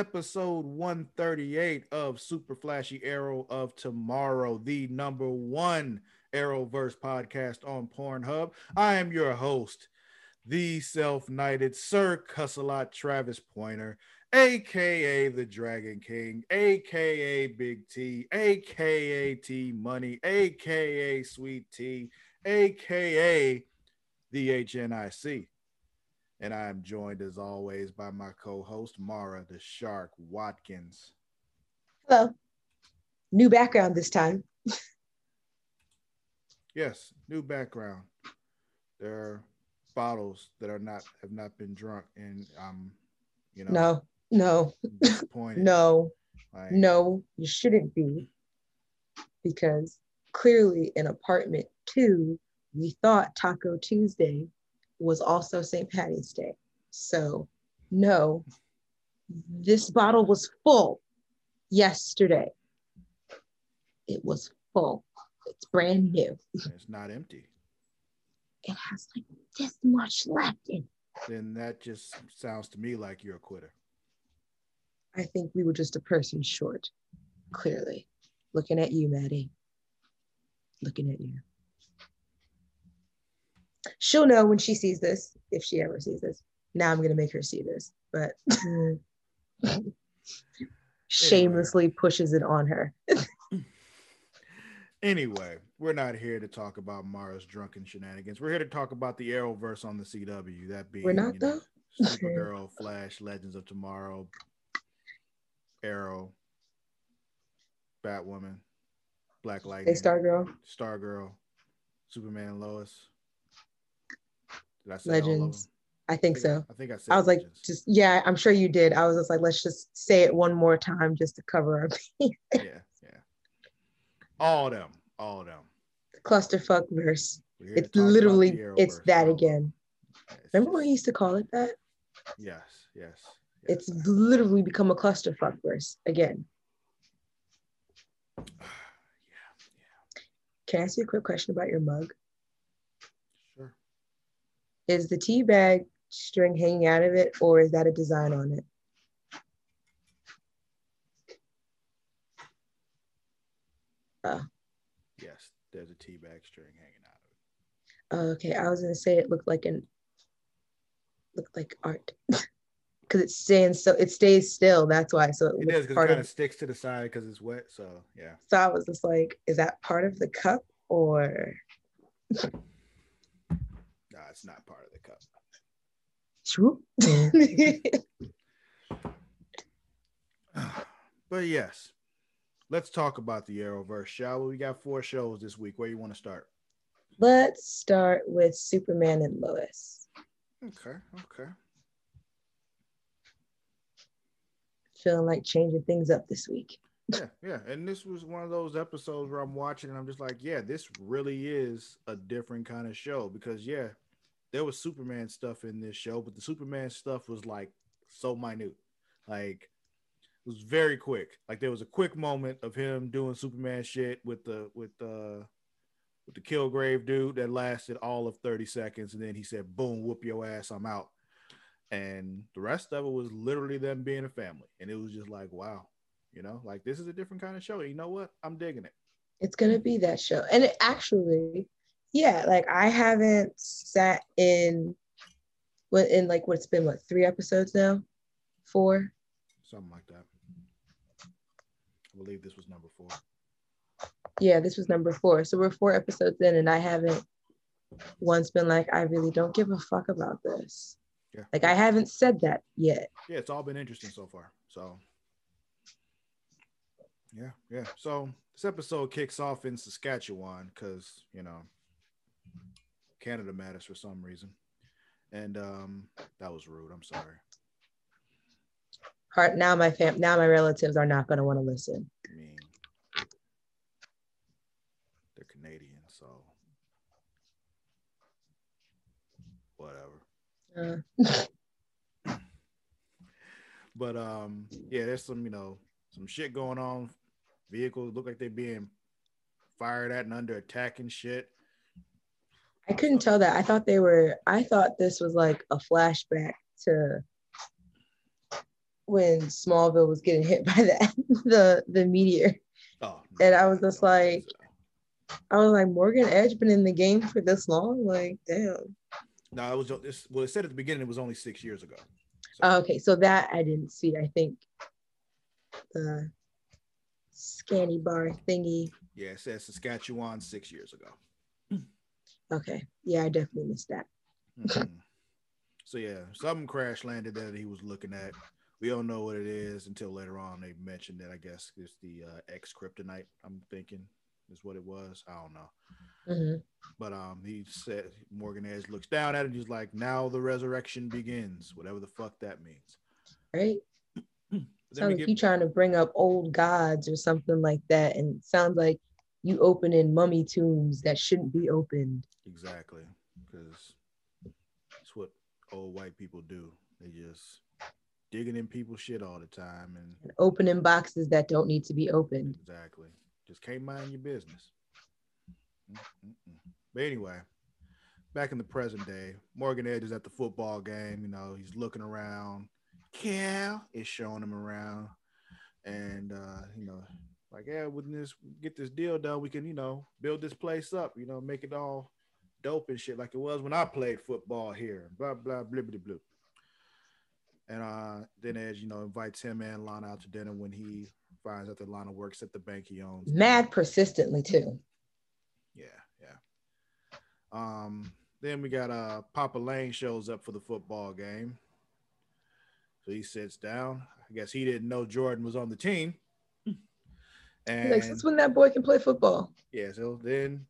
episode 138 of Super Flashy Arrow of Tomorrow, the number one Arrowverse podcast on Pornhub. I am your host, the self-knighted Sir Cussalott Travis Pointer, aka the Dragon King, aka Big T, aka T Money, aka Sweet T, aka the HNIC. And I am joined as always by my co-host Mara the Shark Watkins. Hello. New background this time. Yes, new background. There are bottles that are not have not been drunk, and I'm, you know, No, no, disappointed. no, Like, no, you shouldn't be. Because clearly in apartment two, we thought Taco Tuesday was also St. Patty's Day. So, no, this bottle was full yesterday. It was full. It's brand new. it's not empty. It has like this much left in it. Then that just sounds to me like you're a quitter. I think we were just a person short, clearly. Looking at you, Maddie. Looking at you. She'll know when she sees this, if she ever sees this. Now I'm going to make her see this, but shamelessly pushes it on her. Anyway, we're not here to talk about Mara's drunken shenanigans. We're here to talk about the Arrowverse on the CW. That being, We're not, you know, though? Supergirl, Flash, Legends of Tomorrow, Arrow, Batwoman, Black Lightning, Hey, Stargirl, Stargirl, Superman, Lois. Did I say all of Legends. I think so. I think I said. I was like, just, yeah, I'm sure you did. I was just like, let's just say it one more time just to cover our yeah, yeah. All of them, all of them. clusterfuck verse. We're here to It's literally, it's that so, again. it's Remember when he used to call it that? Yes, yes. yes. It's literally become a clusterfuck verse again. yeah, yeah. Can I ask you a quick question about your mug? Is the tea bag string hanging out of it, or is that a design on it? Oh, Yes, there's a tea bag string hanging out of it. Oh, okay. I was gonna say it looked like an looked like art because it stands so it stays still. That's why. So it, It is because it part kind of. of sticks to the side because it's wet. So yeah. So I was just like, is that part of the cup or? It's not part of the cup. Swoop. But yes, let's talk about the Arrowverse, shall we? We got four shows this week. Where you want to start? Let's start with Superman and Lois. Okay, okay. Feeling like changing things up this week. Yeah, yeah. And this was one of those episodes where I'm watching and I'm just like, yeah, this really is a different kind of show because yeah, there was Superman stuff in this show, but the Superman stuff was like so minute. Like it was very quick. Like there was a quick moment of him doing Superman shit with the with the with the Killgrave dude that lasted all of 30 seconds, and then he said, boom, whoop your ass, I'm out. And the rest of it was literally them being a family. And it was just like, wow, you know, like this is a different kind of show. You know what? I'm digging it. It's gonna be that show. And it actually, yeah, like I haven't sat in what in like what's been what three episodes now? Four? Something like that. I believe this was number four. Yeah, this was number four. So we're four episodes in and I haven't once been like, I really don't give a fuck about this. Yeah. Like I haven't said that yet. Yeah, it's all been interesting so far. So yeah, yeah. So this episode kicks off in Saskatchewan because you know Canada matters for some reason. And um that was rude. I'm sorry. Heart now my fam now my relatives are not gonna want to listen. I mean they're Canadian, so whatever. Uh, But um, yeah, there's some you know some shit going on. Vehicles look like they're being fired at and under attack and shit. I couldn't tell that. I thought they were, I thought this was like a flashback to when Smallville was getting hit by that the the meteor. Oh, And I was just like- I was like, Morgan Edge been in the game for this long? Like, damn. no, it was this. Well, it said at the beginning it was only six years ago. So, Oh, okay, so that I didn't see. I think the scanny bar thingy. yeah, it says Saskatchewan six years ago. Okay, yeah, I definitely missed that. Mhm. so yeah, something crash landed that he was looking at. We don't know what it is until later on. They mentioned that I guess it's the uh, X kryptonite. I'm thinking is what it was. I don't know. Mhm. But um, he said Morgan Edge looks down at it. And he's like, "Now the resurrection begins." Whatever the fuck that means. Right? Sounds like get- you trying to bring up old gods or something like that, and sounds like you opening mummy tombs that shouldn't be opened. Exactly, because that's what old white people do. They just digging in people's shit all the time, and and opening boxes that don't need to be opened. exactly, just can't mind your business. Mm-mm-mm. But anyway, back in the present day, Morgan Edge is at the football game. You know, he's looking around. Cal is showing him around, and uh, you know, like, yeah, when this get this deal done, we can, you know, build this place up. You know, make it all dope and shit like it was when I played football here. Blah blah blah blah blah. And uh, then Edge, you know, invites him and Lana out to dinner when he finds out that Lana works at the bank he owns. Mad persistently too. Yeah, yeah. Um, then we got uh Papa Lane shows up for the football game. So he sits down. I guess he didn't know Jordan was on the team. And Like since when that boy can play football? yeah, so then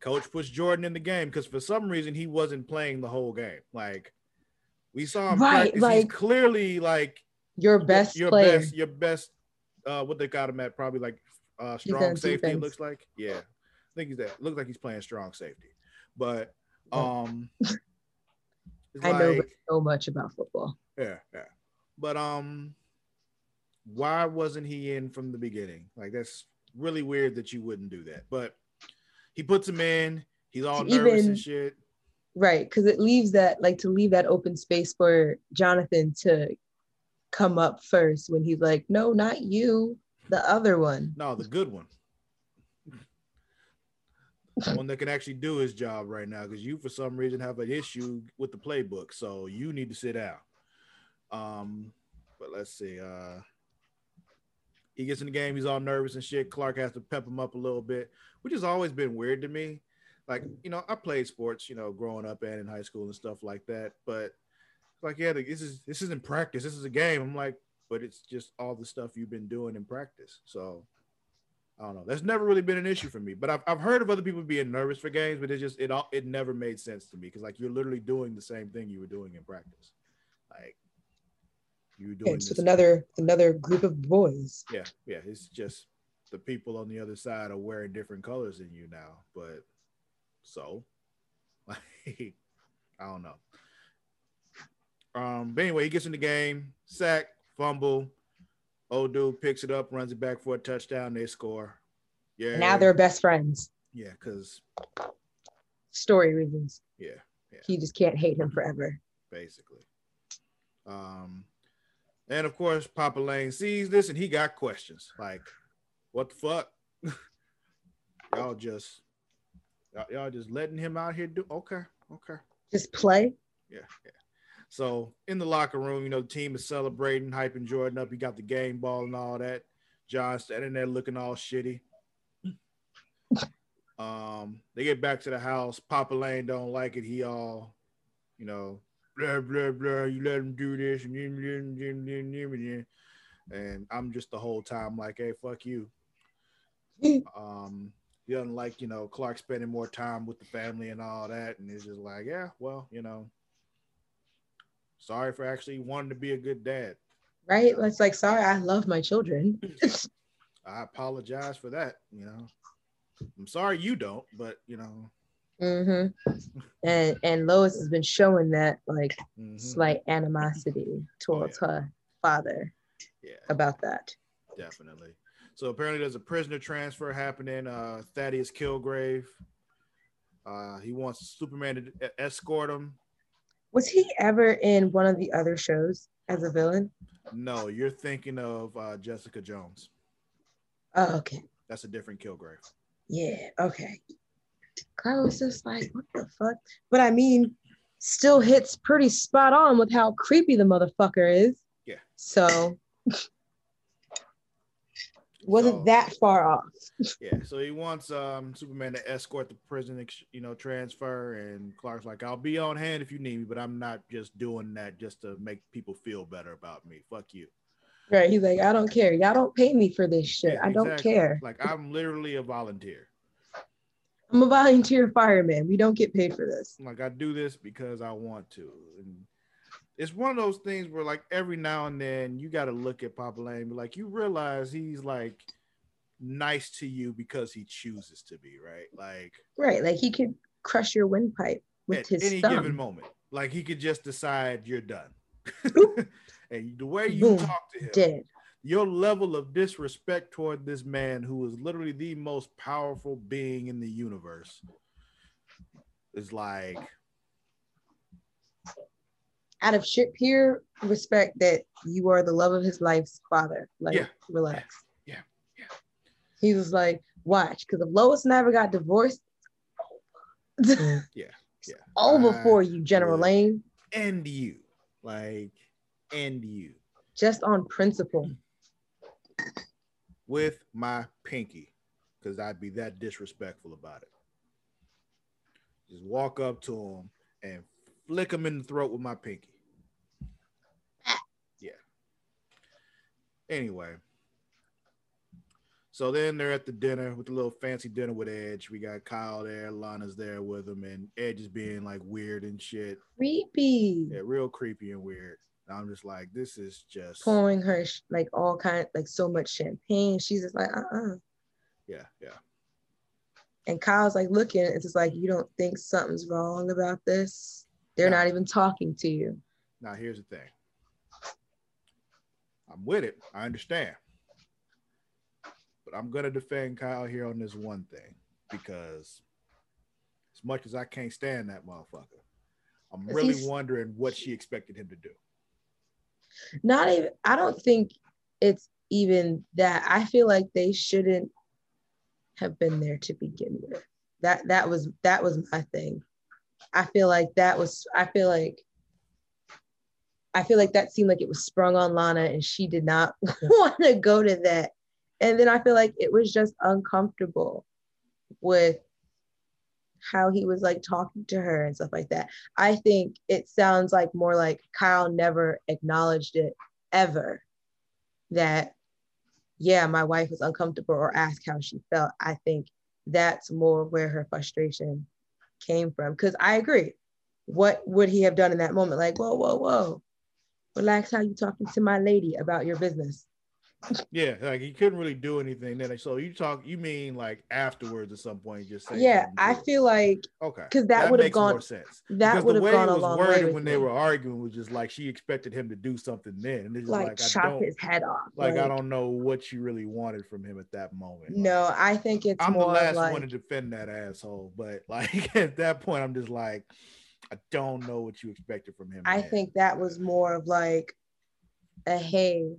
coach puts Jordan in the game because for some reason he wasn't playing the whole game. Like we saw him Right, practice. He's clearly like Your best your player. best, your best. Uh, what they got him at? Probably like uh, strong on safety. Defense. looks like. Yeah, I think he's that. Looks like he's playing strong safety. But um, I know so much about football. yeah, yeah. But um, why wasn't he in from the beginning? Like that's really weird that you wouldn't do that. But he puts him in. He's all nervous even- and shit. Right, because it leaves that like to leave that open space for Jonathan to come up first when he's like, no, not you, the other one. No, the good one. The one that can actually do his job right now because you for some reason have an issue with the playbook so you need to sit down um but let's see uh he gets in the game he's all nervous and shit clark has to pep him up a little bit which has always been weird to me like you know i played sports you know growing up and in high school and stuff like that but like yeah this is this isn't practice this is a game i'm like but it's just all the stuff you've been doing in practice so I don't know. That's never really been an issue for me. But I've, I've heard of other people being nervous for games, but it just it all it never made sense to me because like you're literally doing the same thing you were doing in practice. Like you doing so this- another another group of boys. yeah, yeah. It's just the people on the other side are wearing different colors than you now. But so like I don't know. Um, but anyway, he gets in the game, sack, fumble. Old dude picks it up, runs it back for a touchdown. They score. Yeah. Now they're best friends. yeah, because Story reasons. yeah, He just can't hate him forever. basically. Um, and of course, Papa Lane sees this and he got questions like, "What the fuck? y'all just y'all, just letting him out here do? Okay, okay, Just play. yeah, yeah." So in the locker room, you know, the team is celebrating, hyping Jordan up. He got the game ball and all that. John standing there looking all shitty. Um, they get back to the house. Papa Lane don't like it. He all, you know, blah blah blah. You let him do this, and I'm just the whole time like, hey, fuck you. Um, he doesn't like, you know, Clark spending more time with the family and all that, and he's just like, yeah, well, you know, sorry for actually wanting to be a good dad. Right? It's like, sorry, I love my children. I apologize for that. You know, I'm sorry you don't, but you know, hmm And and Lois has been showing that like mhm, slight animosity towards her father yeah, about that. definitely. So apparently, there's a prisoner transfer happening. Uh, Thaddeus Kilgrave. Uh, he wants Superman to escort him. Was he ever in one of the other shows? as a villain? No, you're thinking of uh, Jessica Jones. Oh, okay. That's a different Kilgrave. Yeah, okay. I was just like, what the fuck? But I mean, still hits pretty spot on with how creepy the motherfucker is. Yeah. So wasn't So- that far off. Yeah, so he wants um Superman to escort the prison, you know, transfer, and Clark's like, "I'll be on hand if you need me, but I'm not just doing that just to make people feel better about me. Fuck you." Right. He's like, I don't care. Y'all don't pay me for this shit. Yeah, I don't care. Like I'm literally a volunteer. I'm a volunteer fireman. We don't get paid for this. Like I do this because I want to, and it's one of those things where like every now and then you got to look at Papa Lane, be like you realize he's like nice to you because he chooses to be, right? Like Right. Like he could crush your windpipe with at his any thumb. given moment. Like he could just decide you're done. And the way you Boom. talk to him, Dead. Your level of disrespect toward this man who is literally the most powerful being in the universe is like Out of sheer pure respect that you are the love of his life's father. Like, Yeah. relax. Yeah. Yeah. He was like, watch, because if Lois never got divorced, Yeah. Yeah. over I for you, General Lane. And you. Like and you Just on principle. With my pinky. Because I'd be that disrespectful about it. Just walk up to him and flick him in the throat with my pinky. Yeah. Anyway. So then they're at the dinner with the little fancy dinner with Edge. We got Kyle there, Lana's there with him, and Edge is being like weird and shit. Creepy. Yeah, real creepy and weird. And I'm just like, this is just Pouring her like all kind like so much champagne. She's just like, uh-uh. yeah, yeah. And Kyle's like looking, it's just like, you don't think something's wrong about this? They're No. not even talking to you. Now here's the thing. I'm with it. I understand. But I'm gonna defend Kyle here on this one thing because as much as I can't stand that motherfucker, I'm really wondering what she expected him to do. Not even, I don't think it's even that. I feel like they shouldn't have been there to begin with. That that was that was my thing. I feel like that was I feel like I feel like that seemed like it was sprung on Lana and she did not want to go to that. And then I feel like it was just uncomfortable with how he was like talking to her and stuff like that. I think it sounds like more like Kyle never acknowledged it ever that, yeah, my wife was uncomfortable or asked how she felt. I think that's more where her frustration came from. Because I agree. What would he have done in that moment? Like, whoa, whoa, whoa. Relax how you talking to my lady about your business. Yeah, like he couldn't really do anything then. So you talk, you mean like afterwards at some point, just say Yeah, I feel like okay because that, would have gone more sense. that would have gone a was long way when me. they were arguing was just like she expected him to do something then. And it's just like, like, I chop don't his head off. like I don't know what she really wanted from him at that moment. No, Like, I think it's I'm the last like one to defend that asshole, but like at that point, I'm just like, I don't know what you expected from him. I think that was more of like a hey,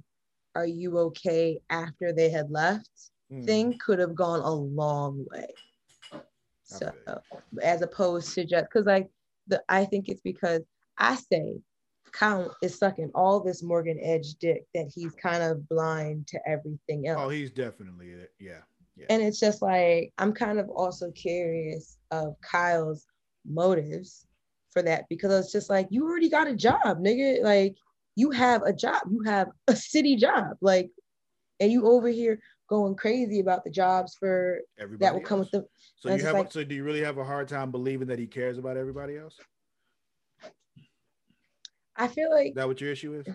are you okay after they had left Mm, thing could have gone a long way. So as opposed to just because like the I think it's because I say Cal is sucking all this Morgan Edge dick that he's kind of blind to everything else. Oh, he's definitely it. Yeah. Yeah. And it's just like I'm kind of also curious of Kyle's motives for that because it's just like you already got a job, nigga. Like you have a job, you have a city job, like, and you over here going crazy about the jobs for Everybody that will come with them. So you have. like- so do you really have a hard time believing that he cares about everybody else? I feel like Is that what your issue is?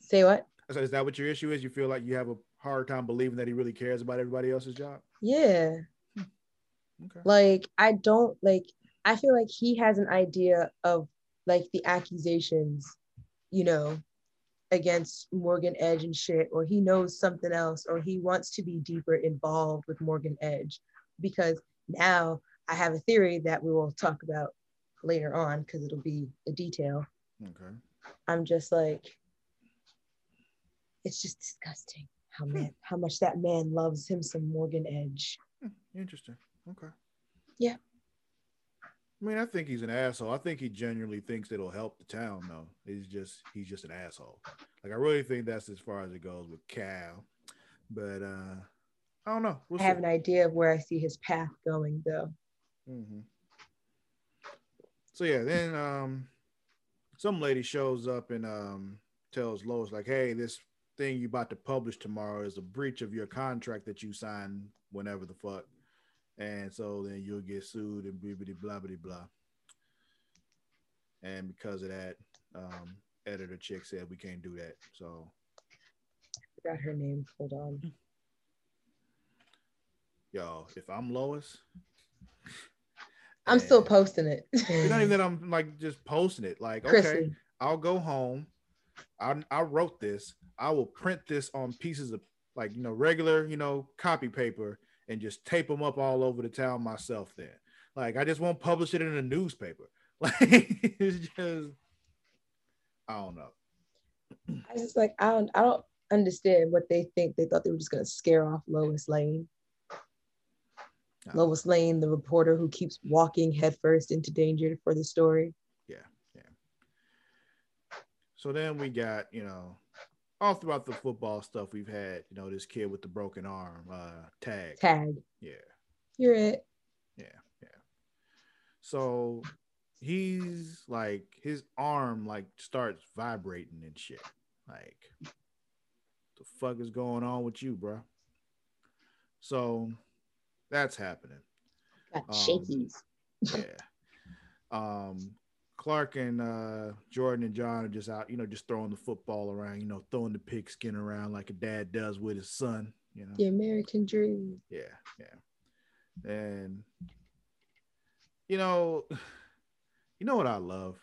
say what? So is that what your issue is? You feel like you have a hard time believing that he really cares about everybody else's job? Yeah, hmm. Okay. like I don't like. I feel like he has an idea of like the accusations, you know, against Morgan Edge and shit, or he knows something else, or he wants to be deeper involved with Morgan Edge. Because now I have a theory that we will talk about later on because it'll be a detail. Okay. I'm just like, it's just disgusting how man how much that man loves him some Morgan Edge. Hmm, Interesting. Okay. Yeah. I mean, I think he's an asshole. I think he genuinely thinks it'll help the town, though. He's just he's just an asshole. Like I really think that's as far as it goes with Cal. But uh I don't know. We'll I have see. an idea of where I see his path going though. Mm-hmm. So yeah, then um some lady shows up and um tells Lois like, "Hey, this thing you about to publish tomorrow is a breach of your contract that you signed whenever the fuck." And so then you'll get sued and blah blah blah. And because of that, um editor chick said we can't do that. So I Forgot her name. Hold on. Y'all, if I'm Lois, I'm still posting it. It's not even that I'm like just posting it. Like, okay, Chrissy. I'll go home. I I wrote this. I will print this on pieces of like you know regular you know copy paper and just tape them up all over the town myself. Then, like, I just won't publish it in a newspaper. Like, it's just I don't know. I just like, I don't I don't understand what they think. They thought they were just gonna scare off Lois Lane. No. Lois Lane, the reporter who keeps walking headfirst into danger for the story. Yeah, yeah. So then we got you know all throughout the football stuff we've had you know this kid with the broken arm uh tag Tag. yeah You're it. Yeah, yeah. So he's like his arm like starts vibrating and shit. Like the fuck is going on with you, bro? So that's happening. Got Um, shakies. Yeah. Um Clark and uh Jordan and John are just out, you know, just throwing the football around, you know, throwing the pigskin around like a dad does with his son, you know. The American dream. Yeah, yeah. And you know, you know what I love?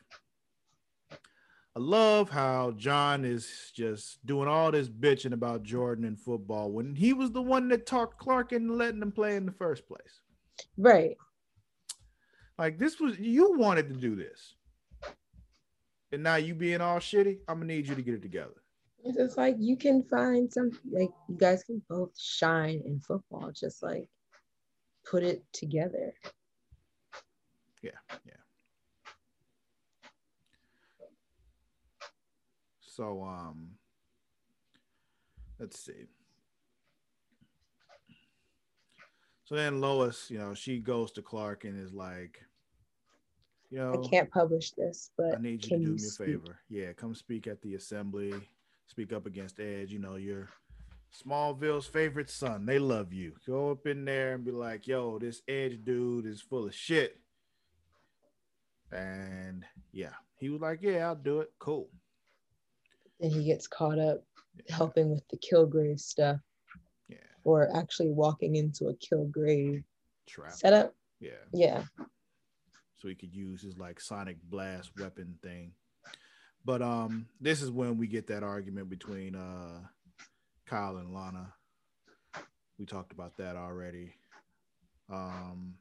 I love how John is just doing all this bitching about Jordan and football when he was the one that talked Clark into letting him play in the first place. Right. Like this was you wanted to do this. And now you being all shitty, I'm gonna need you to get it together. It's just like you can find some like you guys can both shine in football, just like put it together. Yeah, yeah. So um let's see. So then Lois, you know, she goes to Clark and is like, I can't publish this, but I need you to do you me a favor. Yeah, come speak at the assembly, speak up against Edge. You know, you're Smallville's favorite son. They love you. Go up in there and be like, yo, this Edge dude is full of shit. And yeah, he was like, yeah, I'll do it. Cool. Then he gets caught up Yeah. helping with the Kilgrave stuff, Yeah. or actually walking into a Kilgrave Trap. setup. Yeah. Yeah. So he could use his like sonic blast weapon thing. But um, this is when we get that argument between uh Kyle and Lana. We talked about that already. Um,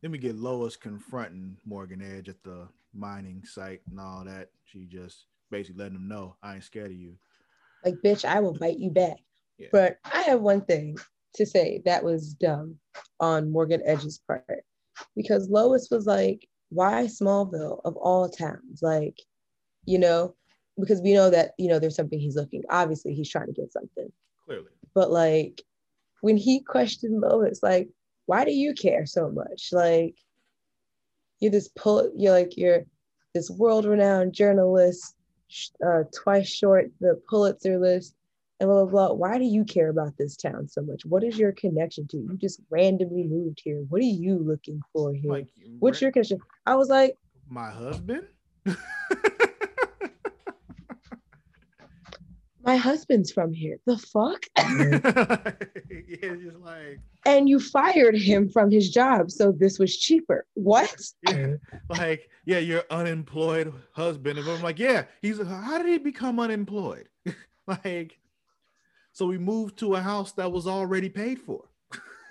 then we get Lois confronting Morgan Edge at the mining site and all that. She just basically letting him know I ain't scared of you. Like, bitch, I will bite you back. Yeah. But I have one thing to say that was dumb on Morgan Edge's part because Lois was like, why Smallville of all towns? Like, you know, because we know that, you know, there's something he's looking. Obviously, he's trying to get something. Clearly. But like, when he questioned Lois, like, why do you care so much? Like, you're this pull, you're like, you're this world renowned journalist, uh, twice short the Pulitzer list, and blah, blah, blah. Why do you care about this town so much? What is your connection to? You just randomly moved here. What are you looking for here? Like What's your connection? I was like, my husband? my husband's from here. The fuck? yeah, just like and you fired him from his job. So this was cheaper. What? yeah, like yeah, your unemployed husband. And I'm like, yeah, he's. How did he become unemployed? like, so we moved to a house that was already paid for.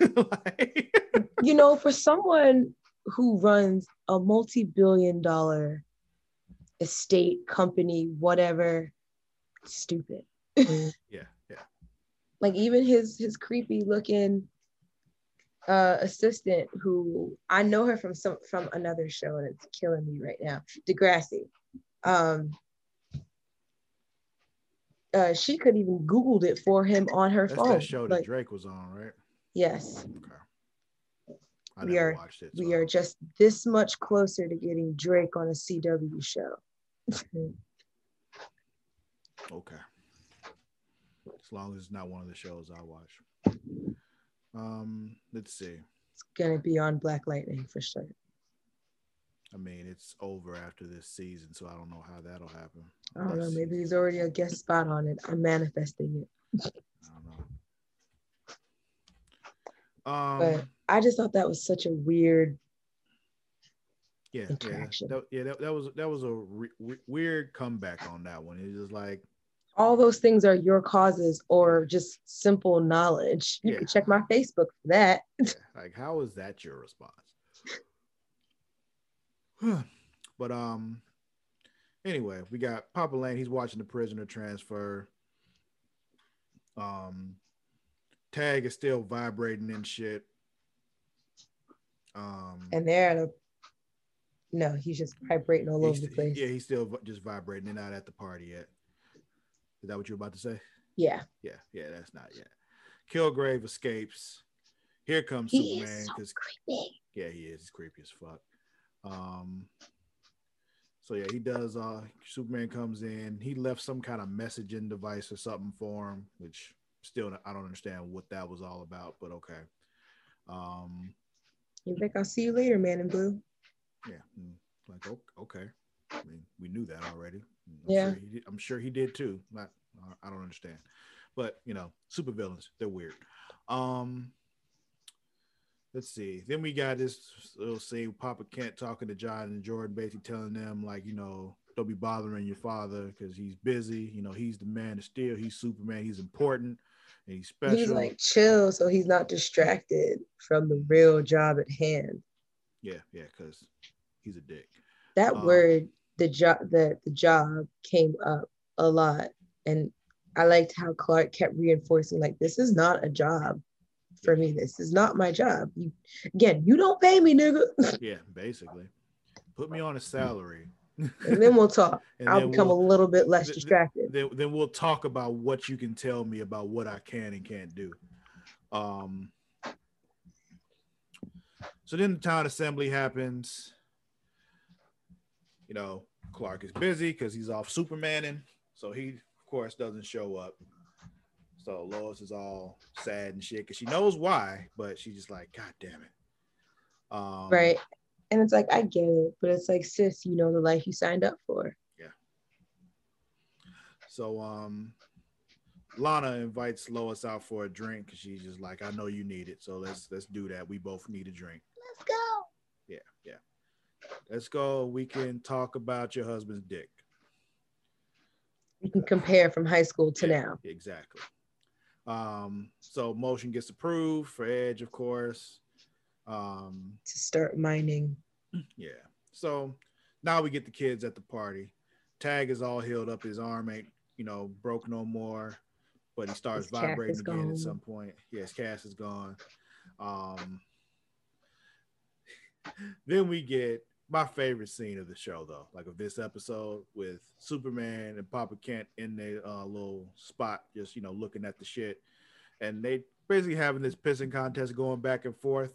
like, you know, for someone who runs a multi-billion dollar estate, company, whatever. Stupid. yeah, yeah. Like even his his creepy looking uh assistant who I know her from some from another show and it's killing me right now. Degrassi. Um uh, she could even Googled it for him on her That's phone. that show that Drake was on, right? yes, Okay. I We are- watched it. we are just this much closer to getting Drake on a CW show. Okay. As long as it's not one of the shows I watch. Um, let's see. It's gonna be on Black Lightning for sure. I mean, it's over after this season, so I don't know how that'll happen. I don't know. Maybe he's already a guest spot on it. I'm manifesting it. I don't know. Um, But I just thought that was such a weird. yeah, yeah, interaction. that, yeah. That, that was that was a re- re- weird comeback on that one. It's just like, All those things are your causes or just simple knowledge. You Yeah. can check my Facebook for that. yeah, like, how is that your response? but um, anyway, we got Papa Lane. He's watching the prisoner transfer. Um, tag is still vibrating and shit. Um, And they're at a. No, he's just vibrating all over the place. Yeah, he's still just vibrating. They're not at the party yet. Is that what you're about to say? Yeah. Yeah, yeah, that's not yet. Kilgrave escapes. Here comes He Superman is so because creepy. yeah, he is. He's creepy as fuck. Um. So yeah, he does. Uh, Superman comes in. He left some kind of messaging device or something for him, which still I don't understand what that was all about, but okay. Um. He's like, I'll see you later, man in blue. Yeah. mm, Like okay. I mean, we knew that already. I'm Yeah. Sure he did, I'm sure he did too. Not. I don't understand, but you know, supervillains they're weird. Um. Let's see. Then we got this little scene Papa Kent talking to John and Jordan, basically telling them like, you know, don't be bothering your father because he's busy. You know, he's the man of steel. He's Superman. He's important and he's special. He's like, chill, so he's not distracted from the real job at hand. yeah, yeah, because he's a dick. That Um, word, the job, the the job came up a lot, and I liked how Clark kept reinforcing, like, this is not a job for me. This is not my job. You, again, you don't pay me, nigga. Yeah, basically. Put me on a salary. and then we'll talk. And I'll become we'll- a little bit less distracted. then, then we'll talk about what you can tell me about what I can and can't do. Um, so then the town assembly happens. You know, Clark is busy because he's off Supermaning, so he of course doesn't show up. So Lois is all sad and shit because she knows why, but she's just like, God damn it. Um, right. And it's like, I get it, but it's like, sis, you know the life you signed up for. Yeah. So um Lana invites Lois out for a drink because she's just like, I know you need it. So let's let's do that. We both need a drink. Let's go. Yeah, yeah. Let's go. We can talk about your husband's dick. You can compare from high school to Yeah, now. Exactly. Um, so motion gets approved for Edge, of course. Um, To start mining. yeah. So now we get the kids at the party. Tag is all healed up. His arm ain't, you know, broke no more, but he starts His vibrating again gone. at some point. Yes, Cass is gone. Um, then we get my favorite scene of the show, though, like of this episode with Superman and Papa Kent in their uh, little spot, just you know, looking at the shit, and they basically having this pissing contest going back and forth,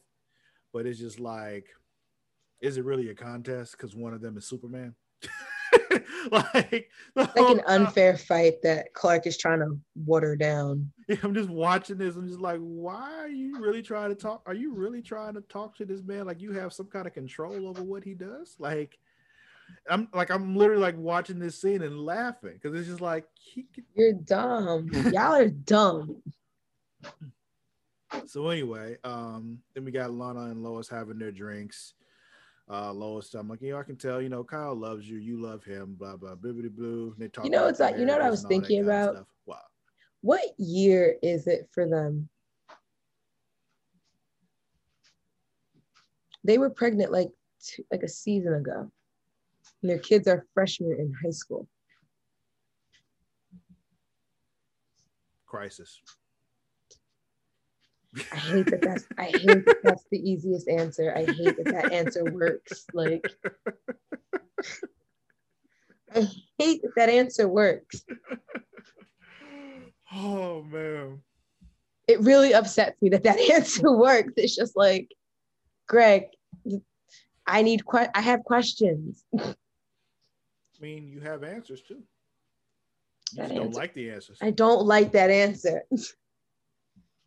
but it's just like, is it really a contest? Because one of them is Superman. like, Like an time- unfair fight that Clark is trying to water down. Yeah, I'm just watching this. I'm just like, why are you really trying to talk? Are you really trying to talk to this man like you have some kind of control over what he does? Like, I'm like, I'm literally like watching this scene and laughing because it's just like he. You're dumb. Y'all are dumb. So anyway, um, then we got Lana and Lois having their drinks. Uh, Lois, I'm like, yeah, I can tell. You know, Kyle loves you. You love him. Blah blah. Bibbity blue. They talk. You know, it's like- you know what I was and all that thinking about? Wow. What year is it for them? They were pregnant like two, like a season ago. And their kids are freshmen in high school. Crisis. I hate that that's I hate that that's the easiest answer. I hate that that answer works. Like I hate that that answer works. Oh man. It really upsets me that that answer works. It's just like, Greg, I need que- I have questions. I mean, you have answers too. You That don't answer- like the answers. I don't like that answer.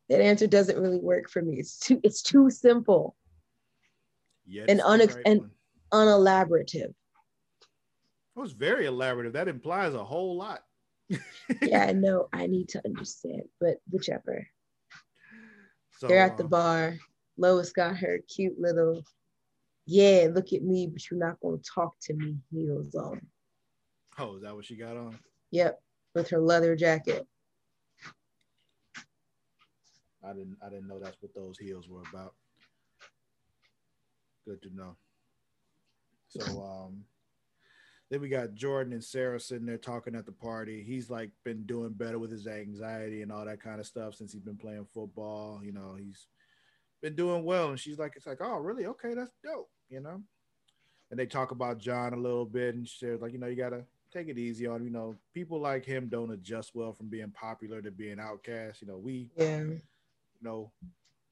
that answer doesn't really work for me. It's too it's too simple, Yet and unex- right and- one. unelaborative. It was very elaborative. That implies a whole lot. Yeah, I know. I need to understand, but whichever. So, They're at the uh, bar. Lois got her cute little, yeah, look at me, but you're not gonna talk to me heels on. Oh, is that what she got on? Yep, with her leather jacket. I didn't. I didn't know that's what those heels were about. Good to know. So, um, then we got Jordan and Sarah sitting there talking at the party. He's like been doing better with his anxiety and all that kind of stuff since he's been playing football. You know, he's been doing well. And she's like, it's like, oh, really? Okay, that's dope. You know. And they talk about John a little bit, and she's like, you know, you gotta take it easy on. him. You know, people like him don't adjust well from being popular to being outcast. You know, we Yeah. Know,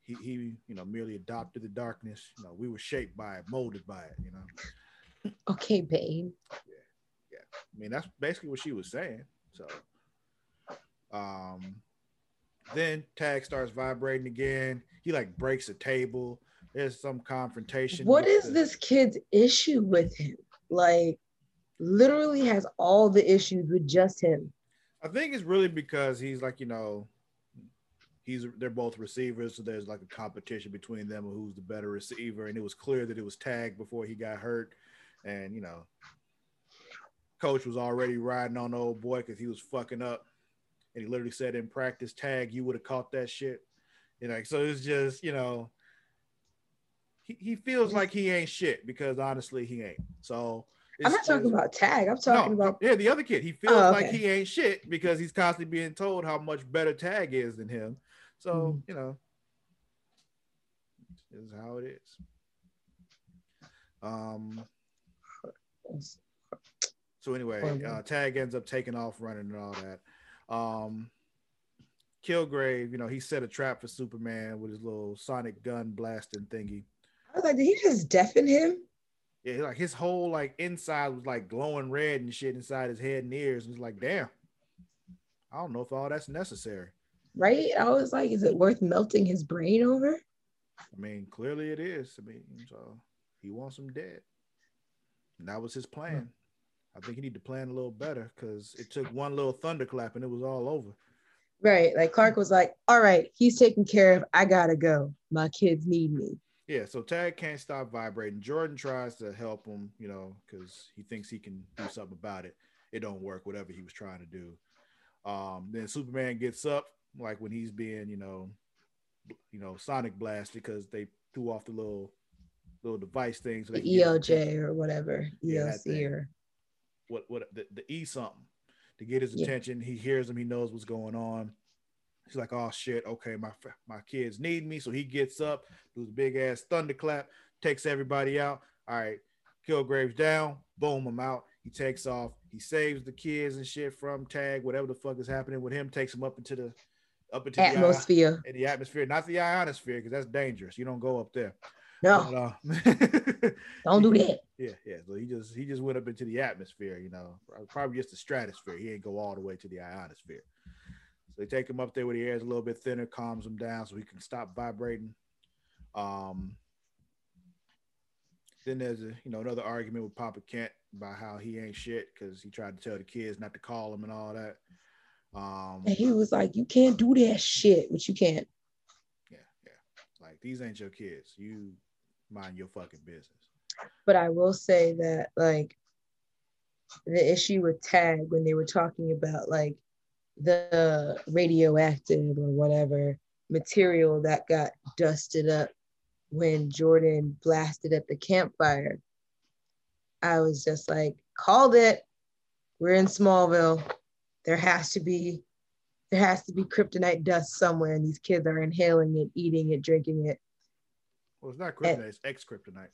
he, he, you know, merely adopted the darkness. You know, we were shaped by it, molded by it, you know. Okay, babe. Yeah. Yeah. I mean, that's basically what she was saying. So, um, then Tag starts vibrating again. He like breaks a table. There's some confrontation. What is the- this kid's issue with him? Like, literally has all the issues with just him. I think it's really because he's like, you know, he's they're both receivers, so there's like a competition between them of who's the better receiver. And it was clear that it was Tag before he got hurt, and you know, coach was already riding on the old boy because he was fucking up, and he literally said in practice, Tag, you would have caught that shit. You know, so it's just you know, he, he feels like he ain't shit because honestly he ain't. So. I'm not talking about tag. I'm talking no, about yeah, the other kid. He oh, feels Oh, like he ain't shit because he's constantly being told how much better Tag is than him. So Mhm. you know, this is how it is. Um. So anyway, uh, Tag ends up taking off running and all that. Um. Kilgrave, you know, he set a trap for Superman with his little sonic gun blasting thingy. I was like, did he just deafen him? Yeah, like his whole like inside was like glowing red and shit inside his head and ears. And it's like, damn, I don't know if all that's necessary. Right? I was like, is it worth melting his brain over? I mean, clearly it is. I mean, so he wants him dead. And that was his plan. I think he need to plan a little better because it took one little thunderclap and it was all over. Right. Like Clark was like, all right, he's taken care of. I gotta go. My kids need me. Yeah, so Tag can't stop vibrating. Jordan tries to help him, you know, because he thinks he can do something about it. It don't work, whatever he was trying to do. Um, then Superman gets up, like when he's being, you know, you know, Sonic blasted because they threw off the little little device thing. So The they can get his ELJ or whatever. Yeah, ELC or what what the, the E something to get his Yeah. attention. He hears him. He knows what's going on. He's like, "Oh shit, okay, my my kids need me." So he gets up, does a big ass thunderclap, takes everybody out. All right, Kilgrave's down. Boom, I'm out. He takes off. He saves the kids and shit from Tag. Whatever the fuck is happening with him, takes him up into the up into the atmosphere. in the atmosphere, not the ionosphere, because that's dangerous. You don't go up there. No, But, uh, don't do that. yeah, yeah. So he just he just went up into the atmosphere, you know, probably just the stratosphere. He ain't go all the way to the ionosphere. So they take him up there where the air is a little bit thinner, calms him down so he can stop vibrating. Um, then there's a you know another argument with Papa Kent about how he ain't shit because he tried to tell the kids not to call him and all that. Um, And he was like, you can't do that shit, which you can't. yeah, yeah. Like these ain't your kids. You mind your fucking business. But I will say that like the issue with tag when they were talking about like the radioactive or whatever material that got dusted up when Jordan blasted at the campfire. I was just like, called it. We're in Smallville. There has to be there has to be kryptonite dust somewhere, and these kids are inhaling it, eating it, drinking it. Well, it's not kryptonite, it's X kryptonite.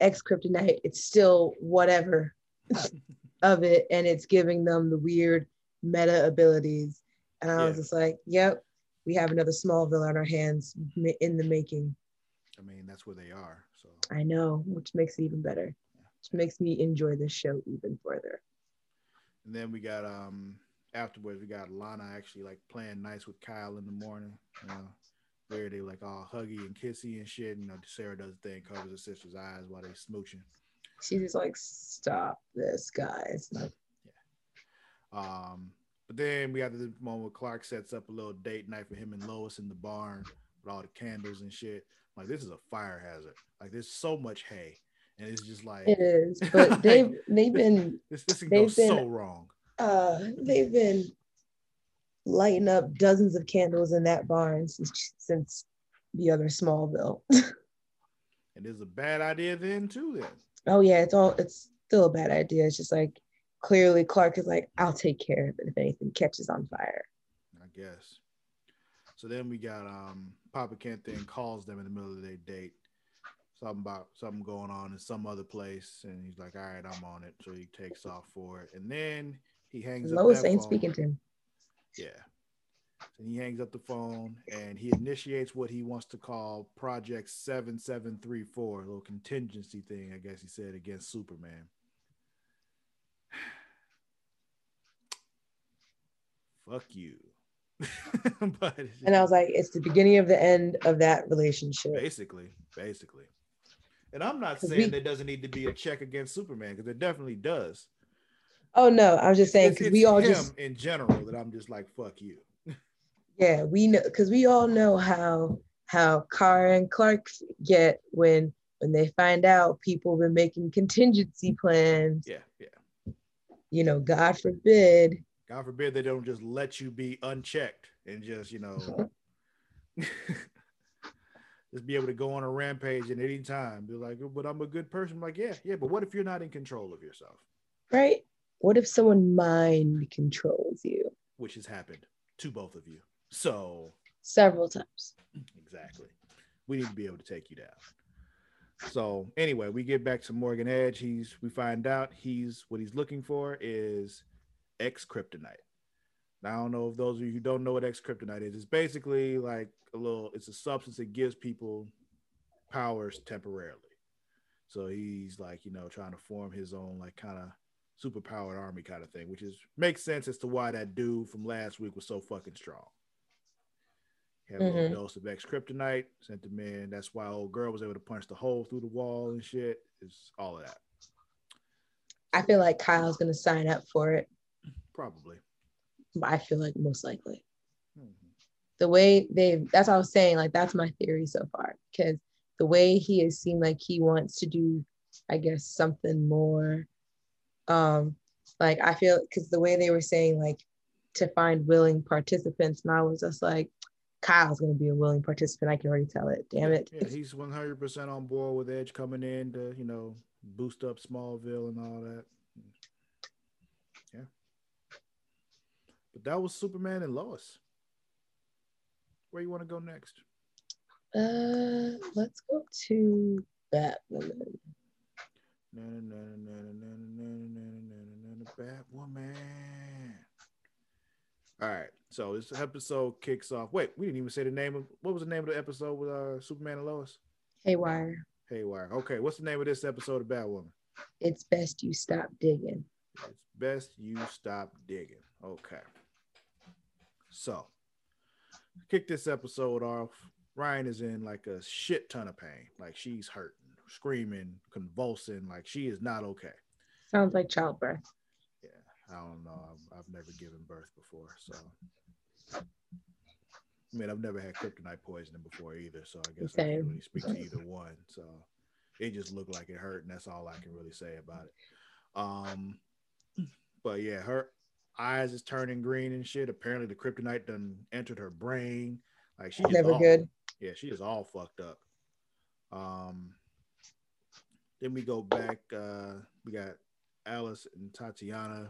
X kryptonite, it's still whatever of it, and it's giving them the weird meta abilities. And I was just like, yep, we have another Smallville on our hands in the making. I mean, that's where they are. So I know, which makes it even better. Which makes me enjoy this show even further. and then we got um afterwards we got Lana actually like playing nice with Kyle in the morning. You know, where they like all huggy and kissy and shit. You know, Sarah does the thing, covers her sister's eyes while they smooching. She's just like, stop this, guys. Like, Um, but then we have the moment where Clark sets up a little date night for him and Lois in the barn with all the candles and shit. Like this is a fire hazard. Like there's so much hay, and it's just like it is, but they've they've been this this go they've been- so wrong. Uh they've been lighting up dozens of candles in that barn since since the other Smallville. And it's a bad idea then too. Then oh yeah, it's all it's still a bad idea. It's just like clearly Clark is like, I'll take care of it if anything catches on fire. I guess. So then we got um Papa Kent then calls them in the middle of their date. Something about something going on in some other place, and he's like, "All right, I'm on it." So he takes off for it, and then he hangs. up Lois ain't phone. speaking to him. Yeah. And he hangs up the phone and he initiates what he wants to call Project 7734, a little contingency thing, I guess he said, against Superman. Fuck you. but And I was like, it's the beginning of the end of that relationship. basically, basically. And I'm not saying we- there doesn't need to be a check against Superman because it definitely does. Oh no, I was just saying because we all just in general that I'm just like, fuck you. yeah we know because we all know how how Kara and Clark get when when they find out people been making contingency plans. Yeah, yeah. You know, God forbid. God forbid they don't just let you be unchecked and just, you know, just be able to go on a rampage at any time. Be like, but I'm a good person. I'm like, yeah, yeah, but what if you're not in control of yourself? Right? What if someone mind controls you Which has happened to both of you. So, several times? exactly. We need to be able to take you down. So, anyway, we get back to Morgan Edge. He's we find out he's what he's looking for is X kryptonite. Now, I don't know if those of you who don't know what X kryptonite is. It's basically like a little. It's a substance that gives people powers temporarily. So he's like, you know, trying to form his own like kind of superpowered army kind of thing, which is makes sense as to why that dude from last week was so fucking strong. He had a little Mhm. dose of X kryptonite, sent him in. That's why old girl was able to punch the hole through the wall and shit. It's all of that. I feel like Kyle's gonna sign up for it. Probably. But I feel like most likely. Mhm. the way they that's what I was saying, like that's my theory so far. Because the way he has seemed like he wants to do, I guess, something more. Um, like I feel because the way they were saying like to find willing participants, and I was just like, Kyle's gonna be a willing participant. I can already tell it. Damn it. Yeah, he's 100% on board with Edge coming in to, you know, boost up Smallville and all that. Yeah. But that was Superman and Lois. Where you want to go next? Uh, let's go to Batwoman. Batwoman. All right. So this episode kicks off. Wait, we didn't even say the name of what was the name of the episode with uh, Superman and Lois? Haywire. Haywire. Okay, what's the name of this episode of Batwoman? It's best you stop digging. It's best you stop digging. Okay. So, kick this episode off. Ryan is in like a shit ton of pain. Like she's hurting, screaming, convulsing. Like she is not okay. Sounds like childbirth. Yeah, I don't know. I've, I've never given birth before, so. I mean, I've never had kryptonite poisoning before either, so I guess I can't really speak to either one. So it just looked like it hurt, and that's all I can really say about it. Um, but yeah, her eyes is turning green and shit. Apparently, the kryptonite done entered her brain. Like she's Never all- good. Yeah, she is all fucked up. Um, Then we go back. Uh, we got Alice and Tatiana.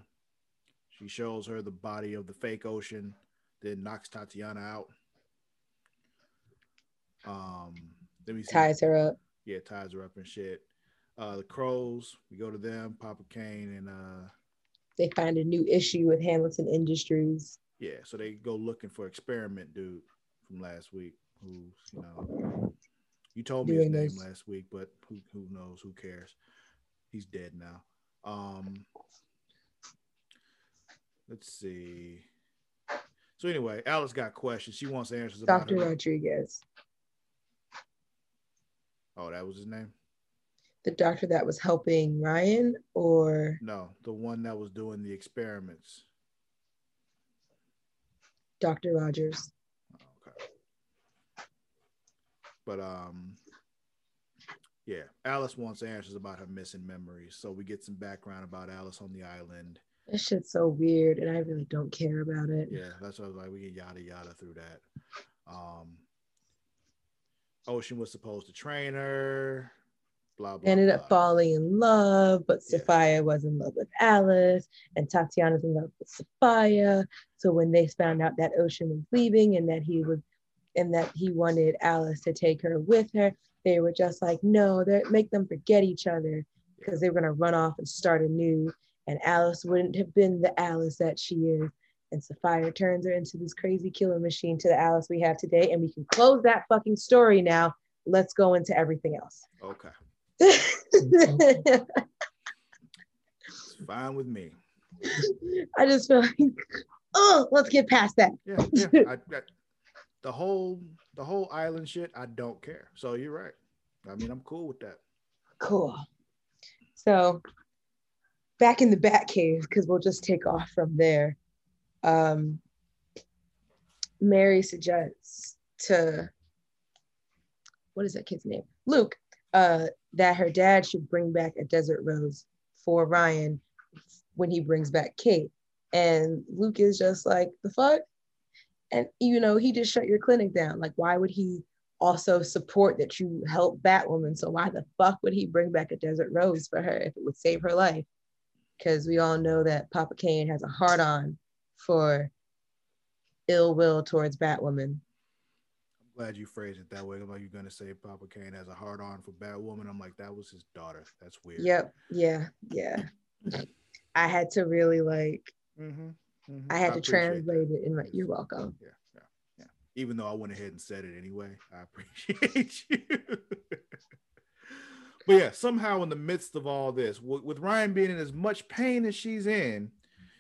She shows her the body of the fake ocean, then knocks Tatiana out. Um, then we see, Ties her up. yeah, ties her up and shit. Uh, the crows, we go to them, Papa Kane, and uh, They find a new issue with Hamilton Industries. yeah, so they go looking for experiment dude from last week, who's you know, you told me his name last week, but who who knows? Who cares? He's dead now. Um, let's see. So anyway, Alice got questions. She wants answers about Dr. her. Rodriguez, Oh, that was his name. the doctor that was helping Ryan, or No, the one that was doing the experiments. Dr. Rogers. Okay. But um yeah, Alice wants answers about her missing memories. So we get some background about Alice on the island. That shit's so weird, and I really don't care about it. Yeah, that's what I was like. We get yada yada through that. Um Ocean was supposed to train her. Blah blah. Ended blah. up falling in love, but Yeah. Safiyah was in love with Alice, and Tatiana's in love with Safiyah. So when they found out that Ocean was leaving and that he was, and that he wanted Alice to take her with her, they were just like, no, make them forget each other because they were gonna run off and start anew. And Alice wouldn't have been the Alice that she is. And Safiyah turns her into this crazy killer machine to the Alice we have today. And we can close that fucking story now. Let's go into everything else. Okay. It's fine with me. I just feel like, oh, let's get past that. Yeah, yeah. I, I, the whole the whole island shit, I don't care. So you're right. I mean, I'm cool with that. Cool. So back in the Bat Cave, because we'll just take off from there. Um, Mary suggests to what is that kid's name? Luke, uh, that her dad should bring back a desert rose for Ryan when he brings back Kate. And Luke is just like, the fuck? And you know, he just shut your clinic down. Like, why would he also support that you help Batwoman? So why the fuck would he bring back a desert rose for her if it would save her life? Because we all know that Papa Kane has a hard on for ill will towards Batwoman. I'm glad you phrased it that way. I'm like, you're gonna say Papa Kane has a hard on for Batwoman. I'm like, that was his daughter. That's weird. Yep. Yeah. Yeah. I had to really like, Mm-hmm. Mm-hmm. I had to translate that. it in my, you're welcome. Yeah, yeah, yeah. Even though I went ahead and said it anyway, I appreciate you. but yeah, somehow in the midst of all this, with, with Ryan being in as much pain as she's in,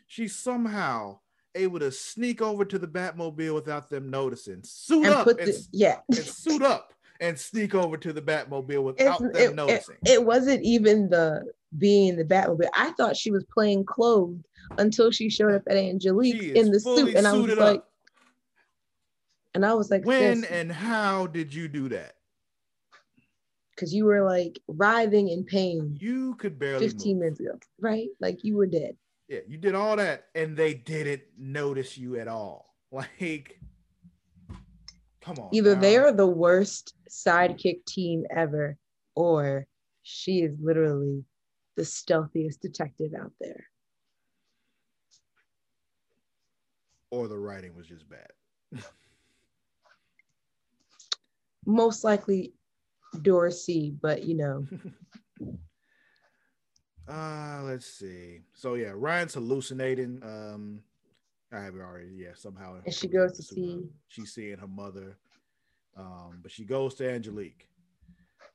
she's somehow able to sneak over to the Batmobile without them noticing, suit And up put and, the, yeah. and suit up and sneak over to the Batmobile without It's, them it, it, noticing. it wasn't even the being the Batmobile. I thought she was playing clothed until she showed up at Angelique in the suit, and I was like, up. and I was like, When and how did you do that? because you were like writhing in pain You could barely 15 move. minutes ago, right? Like you were dead. Yeah, you did all that and they didn't notice you at all. Like, come on. Either now. they are the worst sidekick team ever, or she is literally the stealthiest detective out there. or the writing was just bad. Most likely Dorsey, but you know, Uh, let's see. So yeah, Ryan's hallucinating. Um, I have it already. Yeah, somehow. And she goes to see- She's seeing her mother. Um, but she goes to Angelique,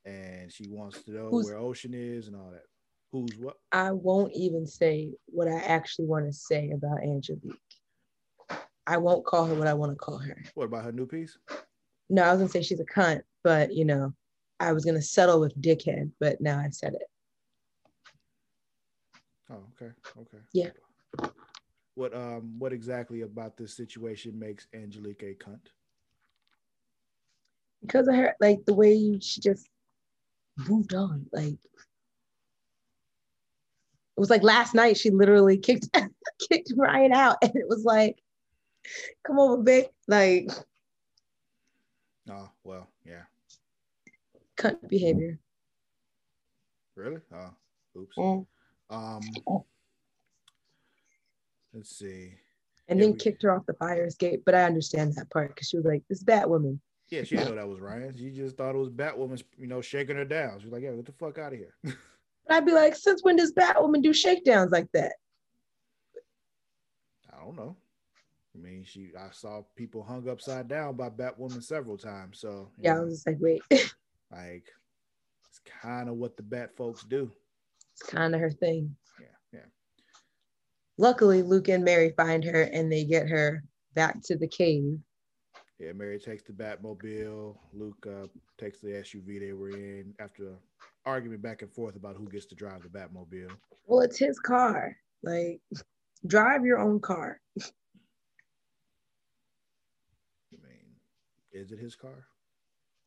and she wants to know Who's- where Ocean is and all that. Who's what? I won't even say what I actually want to say about Angelique. I won't call her what I want to call her. What about her new piece? No, I was gonna say she's a cunt, but you know, I was gonna settle with dickhead, but now I said it. Oh, okay, okay. Yeah. What um what exactly about this situation makes Angelique a cunt? Because of her, like the way you, she just moved on. Like it was like last night she literally kicked kicked Ryan out, and it was like, come over, bitch. Like Oh, well, yeah. cunt behavior. Really? Oh, oops. Mm. Um, let's see. And Yeah, then we- kicked her off the fire escape. But I understand that part because she was like, "This Batwoman." Yeah, she didn't know that was Ryan. She just thought it was Batwoman, you know, shaking her down. She was like, "Yeah, get the fuck out of here." I'd be like, "Since when does Batwoman do shakedowns like that?" I don't know. I mean, she. I saw people hung upside down by Batwoman several times. So Yeah, I was just like, "Wait." like it's kind of what the Bat folks do. it's kind of her thing. Yeah, yeah. Luckily, Luke and Mary find her and they get her back to the cave. Yeah, Mary takes the Batmobile. Luke uh, takes the SUV they were in after argument back and forth about who gets to drive the Batmobile. Well, it's his car. Like, drive your own car. I mean, is it his car?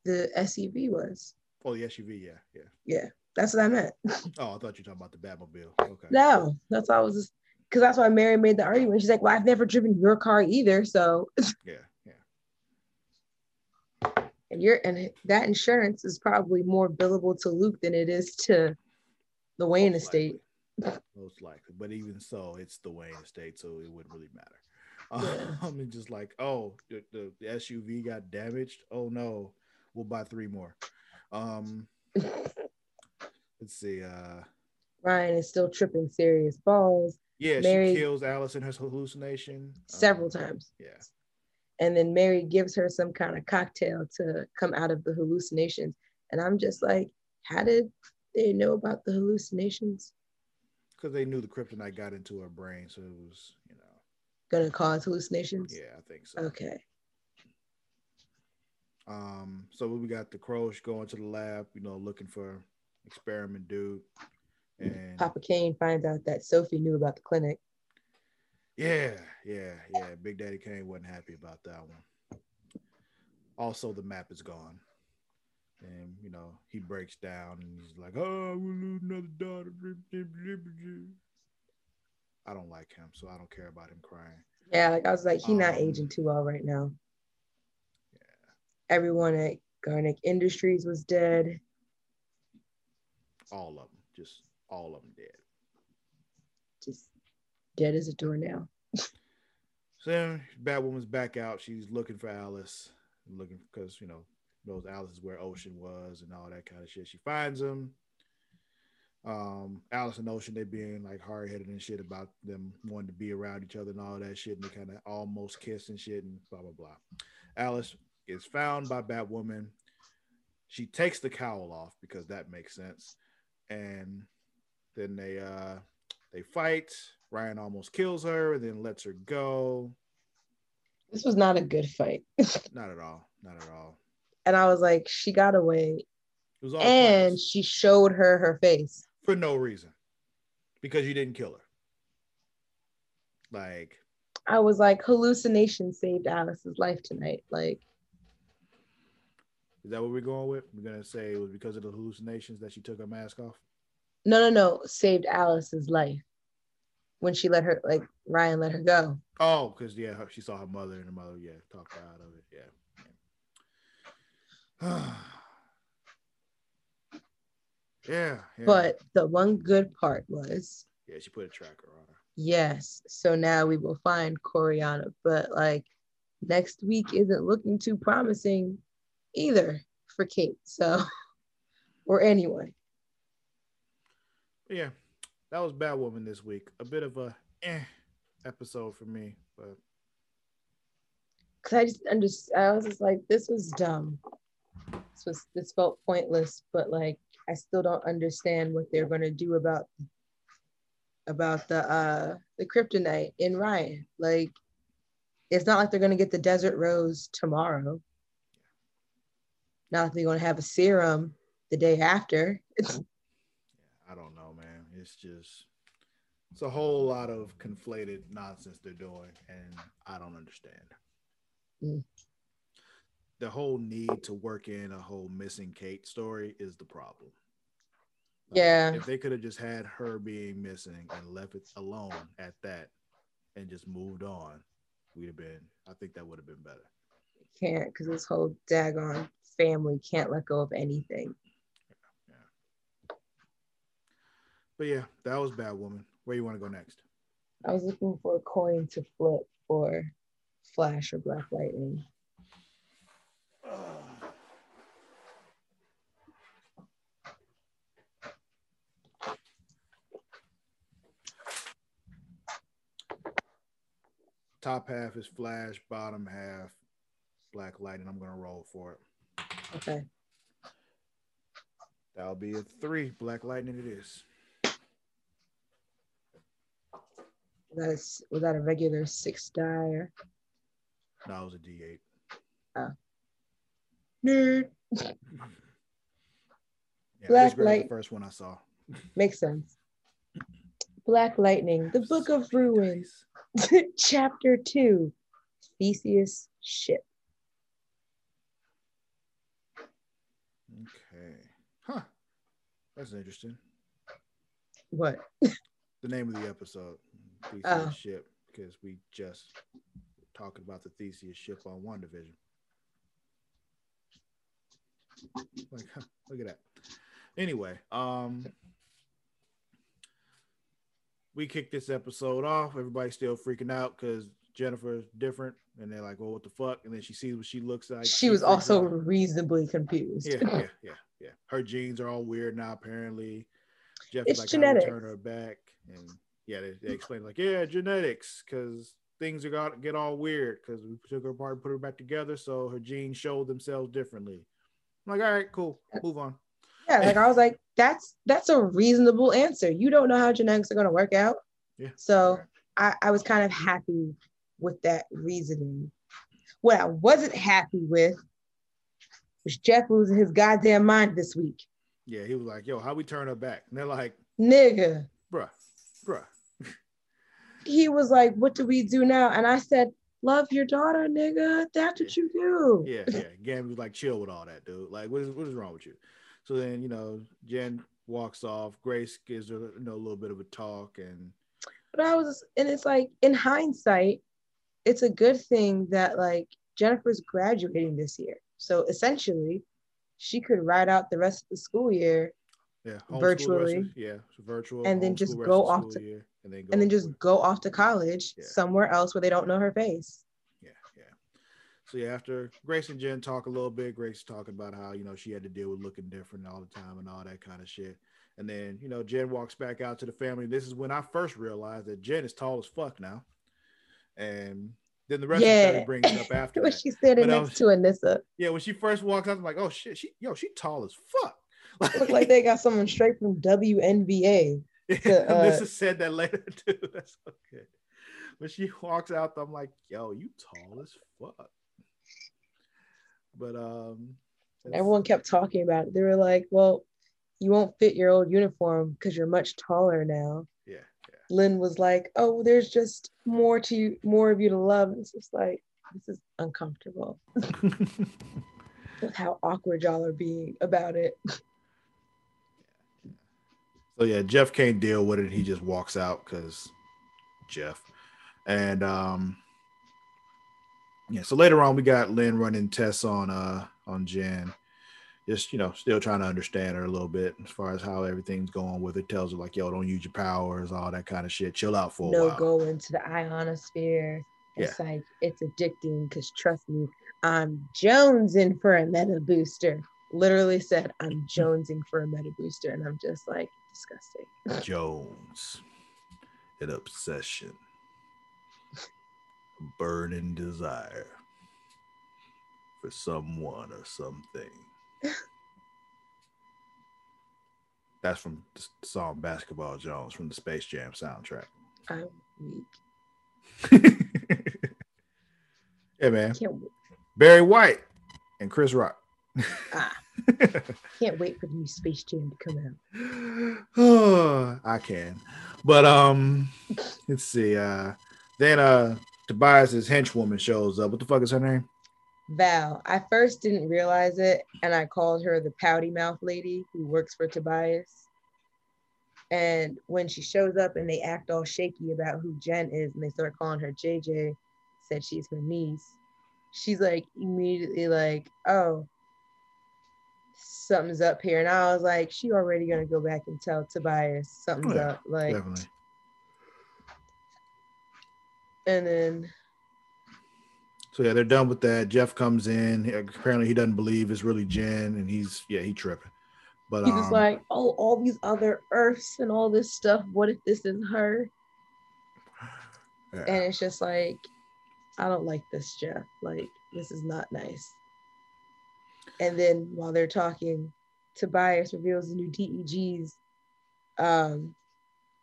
The SUV was. Oh, the SUV. Yeah, yeah. Yeah, that's what I meant. Oh, I thought you were talking about the Batmobile. Okay. No, that's all I was just because that's why Mary made the argument. She's like, Well, I've never driven your car either. So yeah. And you're and that insurance is probably more billable to Luke than it is to the Wayne Most estate. likely. Most likely. But even so, it's the Wayne estate, so it wouldn't really matter. Yeah. Um, it's just like, oh, the, the, the SUV got damaged. Oh no, we'll buy three more. Um, let's see. Uh, Ryan is still tripping serious balls yeah, Mary- she kills Alice in her hallucination several Um, times. Yeah, And then Mary gives her some kind of cocktail to come out of the hallucinations. And I'm just like, how did they know about the hallucinations? because they knew the kryptonite got into her brain, so it was, you know, Gonna cause hallucinations? yeah, I think so. Okay. Um, so we got the Crows going to the lab, you know, looking for experiment dude, and Papa Kane finds out that Sophie knew about the clinic. Yeah, yeah, yeah. Big Daddy Kane wasn't happy about that one. Also, the map is gone, and you know he breaks down and he's like, "Oh, we'll lose another daughter." I don't like him, so I don't care about him crying. Yeah, like I was like, he not Um, aging too well right now. Yeah. Everyone at Garnick Industries was dead. All of them, just all of them dead. Just dead as a doornail. So Batwoman's back out. She's looking for Alice, looking because you know knows Alice is where Ocean was and all that kind of shit. She finds him. Um, Alice and Ocean they being like hard headed and shit about them wanting to be around each other and all that shit, and they kind of almost kiss and shit and blah blah blah. Alice is found by Batwoman. She takes the cowl off because that makes sense, and then they uh they fight. Ryan almost kills her, and then lets her go. This was not a good fight. Not at all. Not at all. And I was like, she got away. It was all And she showed her her face. for no reason because you didn't kill her. Like, I was like, hallucination saved Alice's life tonight. Like, is that what we're going with? We're gonna say it was because of the hallucinations that she took her mask off. No, no, no, saved Alice's life when she let her, like, Ryan let her go. Oh, because yeah, her, she saw her mother and her mother, yeah, talked her out of it. Yeah. yeah, yeah. But the one good part was, yeah, she put a tracker on her. yes, so now we will find Coryana. But like, next week isn't looking too promising either for Kate. So, or anyone. Yeah, that was Batwoman this week. A bit of a eh episode for me, but Cause I just understood. I was just like, this was dumb. This was this felt pointless, but like I still don't understand what they're gonna do about about the uh the kryptonite in Ryan. Like it's not like they're gonna get the desert rose tomorrow. Not like they're gonna have a serum the day after. It's yeah, I don't know, man. It's just it's a whole lot of conflated nonsense they're doing, and I don't understand. Mm. The whole need to work in a whole missing Kate story is the problem. Like, Yeah. If they could have just had her being missing and left it alone at that and just moved on, we'd have been, I think that would have been better. can't because this whole daggone family can't let go of anything. But yeah, that was bad woman. Where you want to go next? I was looking for a coin to flip for Flash or Black Lightning. Top half is Flash, bottom half Black Lightning. I'm gonna roll for it. Okay. That'll be a three. Black Lightning it is. Was that a, was that a regular six die? Or? No, it was a D8. Nerd. Yeah, Black this grade was Light- the first one I saw. Makes sense. Black Lightning, the Book of Ruins, Chapter 2, Theseus Ship. Okay. Huh. That's interesting. What? The name of the episode, Theseus Oh. Ship, because we just talking about the Theseus ship on one division. Like, huh, look at that. Anyway, um, we kicked this episode off. Everybody's still freaking out because Jennifer's different, and they're like, "Well, what the fuck?" And then she sees what she looks like. She was also out. reasonably confused. yeah, yeah, yeah, yeah. Her genes are all weird now. Apparently, Jeff It's is like, "How do we genetics. turn her back?" And yeah, they, they explain like, "Yeah, genetics, because things are got get all weird because we took her apart and put her back together, so her genes showed themselves differently." I'm like, "All right, cool, move on." Yeah, like I was like, that's that's a reasonable answer. You don't know how genetics are gonna work out. Yeah. So I, I was kind of happy with that reasoning. What I wasn't happy with was Jeff losing his goddamn mind this week. Yeah, he was like, "Yo, how we turn her back?" And they're like, Nigga. "Bruh, bruh." He was like, What do we do now? And I said, Love your daughter, nigga. That's what you do. Yeah, yeah. Gambi was like, chill with all that, dude. Like, what is what is wrong with you? So then, you know, Jen walks off. Grace gives her, you know, a little bit of a talk, and But I was, and it's like in hindsight, it's a good thing that like Jennifer's graduating this year. So essentially, she could ride out the rest of the school year yeah, homeschool the rest Virtually. of- yeah, virtual, And then just go off to- year, and then go and then just with- go off to college Yeah. somewhere else where they don't know her face. yeah, yeah. So yeah, after Grace and Jen talk a little bit, Grace talking about how you know she had to deal with looking different all the time and all that kind of shit. And then you know Jen walks back out to the family. This is when I first realized that Jen is tall as fuck now. And then the rest of the Yeah. family brings it up after when that. she's standing But, next to Anissa, Yeah, when she first walks out, I'm like, oh shit, she yo, she tall as fuck. look like they got someone straight from WNBA. Yeah, uh, Melissa said that later too. That's okay. When she walks out, I'm like, yo, you tall as fuck. But um Everyone kept talking about it. They were like, "Well, you won't fit your old uniform because you're much taller now." yeah, Lynn was like, "Oh, there's just more to you, more of you to love." It's just like this is uncomfortable with how awkward y'all are being about it. So yeah, Jeff can't deal with it. He just walks out because Jeff. And um yeah, so later on we got Lynn running tests on uh on Jen. Just you know, still trying to understand her a little bit as far as how everything's going with it. Tells her like, yo, don't use your powers, all that kind of shit. Chill out for a No while. go into the ionosphere. It's like it's addicting because trust me, I'm jonesing for a meta booster. Literally said I'm jonesing for a meta booster, and I'm just like disgusting. Jones, an obsession, burning desire for someone or something. That's from the song Basketball Jones from the Space Jam soundtrack. I'm weak. yeah, man. Barry White and Chris Rock. Ah. Can't wait for the new Space Jam to come out. oh, I can. But um let's see. Uh then uh Tobias's henchwoman shows up. What the fuck is her name? Val. I first didn't realize it, and I called her the pouty mouth lady who works for Tobias. And when she shows up and they act all shaky about who Jen is, and they start calling her JJ, said she's her niece. She's like immediately like, "Oh, something's up here. And I was like, she already gonna go back and tell Tobias something's yeah, up. Like, Definitely. and then So yeah, they're done with that. Jeff comes in. He- apparently, he doesn't believe it's really Jen, and he's yeah, he tripping. But he's um, like, oh, all these other Earths and all this stuff. What if this is her? yeah. And it's just like, I don't like this, Jeff. Like, this is not nice. And then while they're talking, Tobias reveals the new DEGs, um,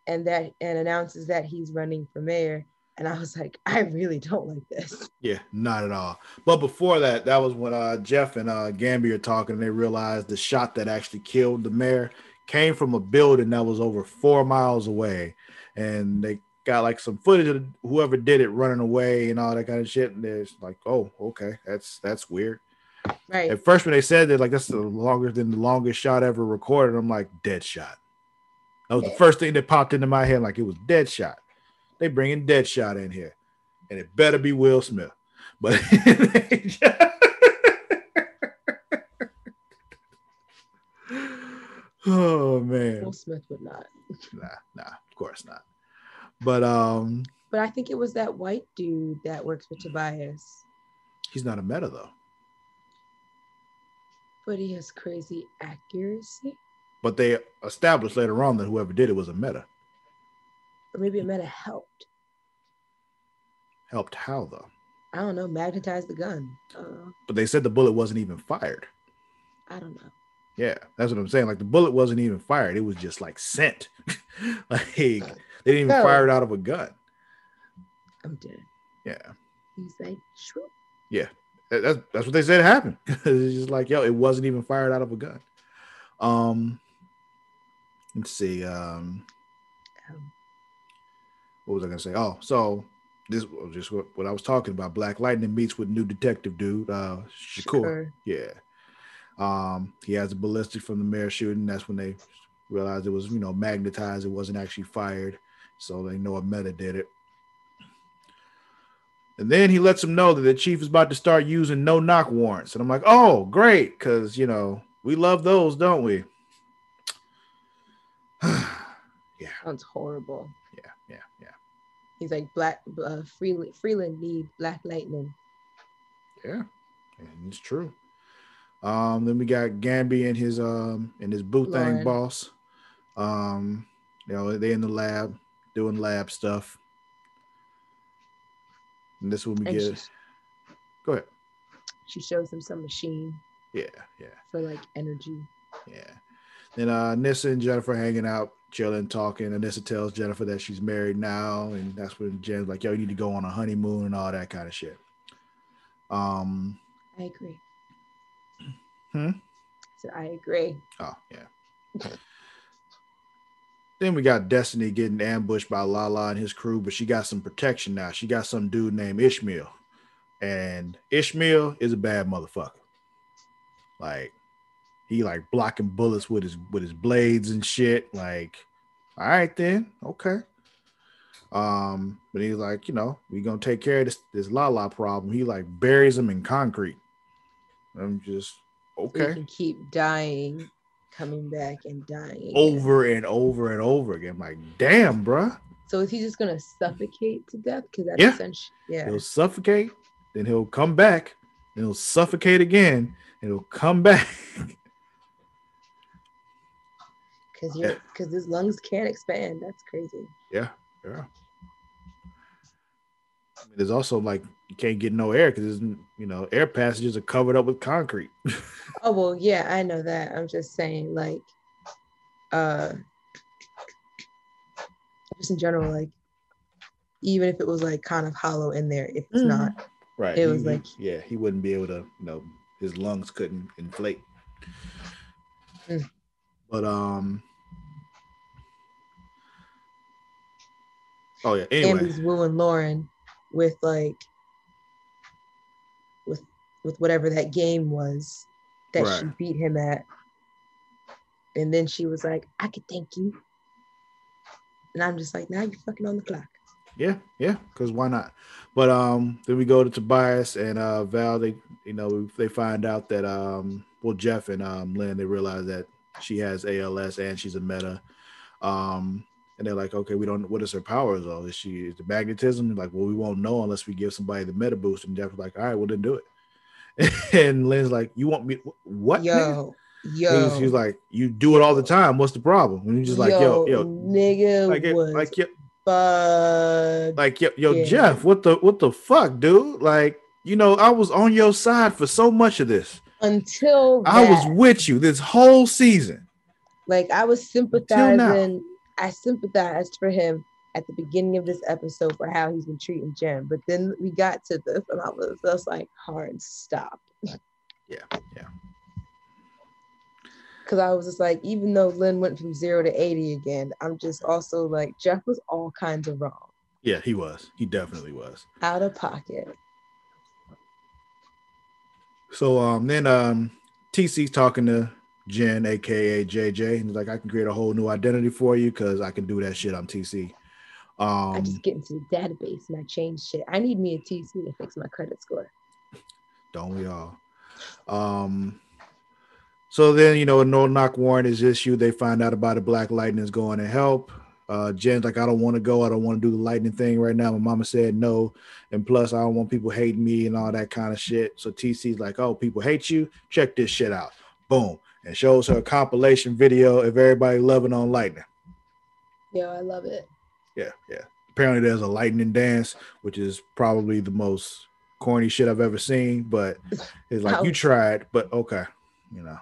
and that and announces that he's running for mayor. And I was like, I really don't like this. Yeah, not at all. But before that, that was when uh, Jeff and uh, are talking. And they realized the shot that actually killed the mayor came from a building that was over four miles away, and they got like some footage of whoever did it running away and all that kind of shit. And it's like, oh, okay, that's that's weird. Right. At first, when they said that, like that's the longer than the longest shot ever recorded, I'm like, dead shot. That was the first thing that popped into my head, like it was dead shot. They bringing dead shot in here, and it better be Will Smith. But oh man, Will Smith would not. nah, nah, of course not. But um, But I think it was that white dude that works with Tobias. he's not a meta though. But he has crazy accuracy. But they established later on that whoever did it was a meta. Or maybe a meta helped. Helped how though? I don't know, magnetize the gun. Uh, But they said the bullet wasn't even fired. I don't know. Yeah, that's what I'm saying. Like the bullet wasn't even fired; it was just like sent. like they didn't even No. fire it out of a gun. I'm dead. Yeah, He's like, sure. That- that's that's what they said happened. it's just like yo, it wasn't even fired out of a gun. Um, let's see. Um, what was I gonna say? Oh, so this was just what, what I was talking about. Black Lightning meets with new detective dude, uh, Shakur. Shakur. Yeah. Um, he has a ballistic from the mayor shooting. That's when they realized it was, you know, magnetized. It wasn't actually fired. So they know a meta did it. And then he lets them know that the chief is about to start using no knock warrants. And I'm like, oh, great. Cause you know, we love those, don't we? yeah, Sounds horrible. yeah, yeah, yeah. He's like, Black uh, Freeland, Freeland need Black Lightning. Yeah, and it's true. Um, then we got Gambi and his um and his boo thing boss. Um, you know, they in the lab doing lab stuff. And this we And get. she, Go ahead. she shows him some machine Yeah, yeah, for like energy. yeah. Then uh Nissa and Jennifer hanging out, chilling, talking. And Nissa tells Jennifer that she's married now, and that's when Jen's like, "Yo, you need to go on a honeymoon and all that kind of shit." Um, I agree. Hmm? So I agree. Oh, yeah. Then we got Destiny getting ambushed by Lala and his crew, but she got some protection now. She got some dude named Ishmael. And Ishmael is a bad motherfucker. Like he like blocking bullets with his with his blades and shit. Like, all right then, okay. Um, but he's like, you know, we gonna take care of this this Lala problem. He like buries him in concrete. I'm just okay can keep dying, coming back and dying. again. over and over and over again. like, damn, bruh. So is he just gonna suffocate to death? Because that's Yeah. essentially yeah. He'll suffocate, then he'll come back, then he'll suffocate again, and he'll come back. Because you're because his lungs can't expand. That's crazy. yeah, yeah. I mean, There's also like you can't get no air because you know air passages are covered up with concrete. Oh well, yeah, I know that. I'm just saying, like, uh, just in general, like, even if it was like kind of hollow in there, if it's Mhm. not, right. It he- was like- yeah, he wouldn't be able to. You know, his lungs couldn't inflate. Mm. But um. Oh yeah. and Anyway. he's wooing Lauren with like, with with whatever that game was that she beat him at, and then she was like, "I could thank you," and I'm just like, "Now you're fucking on the clock." Yeah, yeah, because why not? But um, then we go to Tobias and uh Val. They, you know, they find out that um, well, Jeff and um, Lynn, they realize that she has ALS and she's a meta. Um, and they're like, okay, we don't. What is her powers though? Is she is the magnetism? Like, well, we won't know unless we give somebody the meta boost. And Jeff's like, all right, well then do it. and Lynn's like, you want me? What? Yo, yo. He's, he's, like, you do it all the time. What's the problem? And he's just like, yo, yo, nigga, like, was like, yo, bud. like, yo, yo, Yeah. Jeff, what the, what the fuck, dude? Like, you know, I was on your side for so much of this. until I was with you this whole season. Like I was sympathizing. I sympathized for him at the beginning of this episode for how he's been treating Jen, but then we got to this, and I was just like, hard stop. Yeah, yeah. Because I was just like, even though Lynn went from zero to eighty again, I'm just also like, Jeff was all kinds of wrong, Yeah, he was. He definitely was. out of pocket. So um then um TC's talking to Jen, aka JJ, and he's like, I can create a whole new identity for you because I can do that shit on TC. I Um just get into the database and I change shit. I need me a TC to fix my credit score. don't we all? Um so then you know a no knock warrant is issued. They find out about it. Black Lightning is going to help. Uh Jen's like, I don't want to go, I don't want to do the lightning thing right now. My mama said no. And plus, I don't want people hating me and all that kind of shit. So TC's like, oh, people hate you. Check this shit out. Boom. And shows her a compilation video of everybody loving on lightning. Yo, I love it. Yeah, yeah. Apparently, there's a lightning dance, which is probably the most corny shit I've ever seen. But it's like you tried, but okay, you know.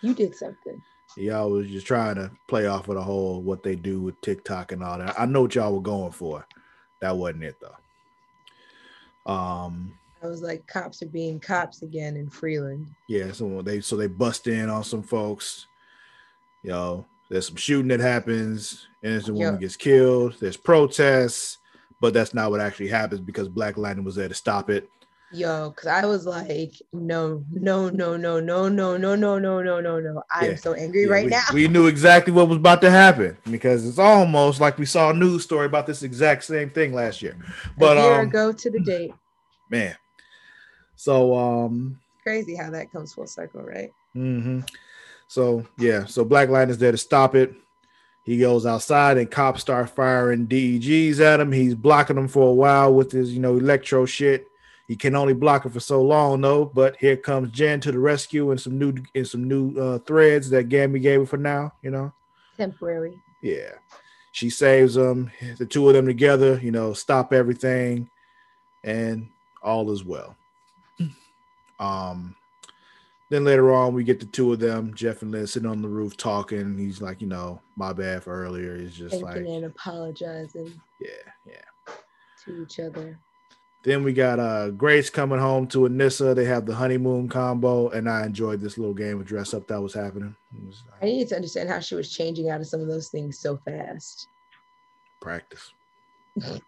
You did something. Y'all was just trying to play off of the whole what they do with TikTok and all that. I know what y'all were going for. That wasn't it though. Um, I was like, cops are being cops again in Freeland. yeah, so they so they bust in on some folks. You know, there's some shooting that happens, innocent woman Yeah. gets killed. There's protests, but that's not what actually happens because Black Lightning was there to stop it. Yo, because I was like, no, no, no, no, no, no, no, no, no, no, no, no. I'm Yeah. so angry Yeah, right we, now. we knew exactly what was about to happen because it's almost like we saw a news story about this exact same thing last year. But a year um, ago to the date. man, so um, Crazy how that comes full circle, right? Mm-hmm. So yeah, so Black Lightning's there to stop it. He goes outside and cops start firing DEGs at him. He's blocking them for a while with his, you know, electro shit. He can only block it for so long though. But here comes Jen to the rescue and some new and some new uh, threads that Gambi gave her for now. You know, Temporary. yeah. She saves them. The two of them together, you know, stop everything, and all is well. Um, then later on, we get the two of them, Jeff and Lynn, sitting on the roof talking. He's like, you know, my bad for earlier. He's just Thinking like, and apologizing yeah, yeah. to each other. Then we got uh Grace coming home to Anissa. They have the honeymoon combo, and I enjoyed this little game of dress up that was happening. It was I needed to understand how she was changing out of some of those things so fast. practice.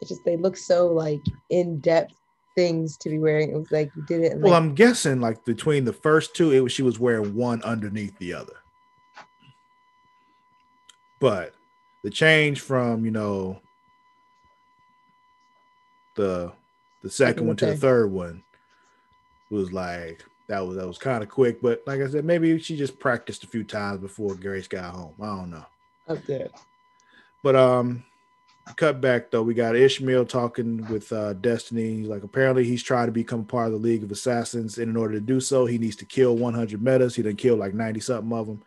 It's just they look so like in depth things to be wearing. It was like you did it. In, Well, like, I'm guessing like between the first two, it was she was wearing one underneath the other. But the change from you know the the second one to the third one was like that was that was kind of quick. But like I said, maybe she just practiced a few times before Grace got home. I don't know. okay. But um, cut back though, we got Ishmael talking with uh, Destiny. He's like, apparently he's trying to become part of the League of Assassins, and in order to do so, he needs to kill 100 metas. He done killed like 90 something of them.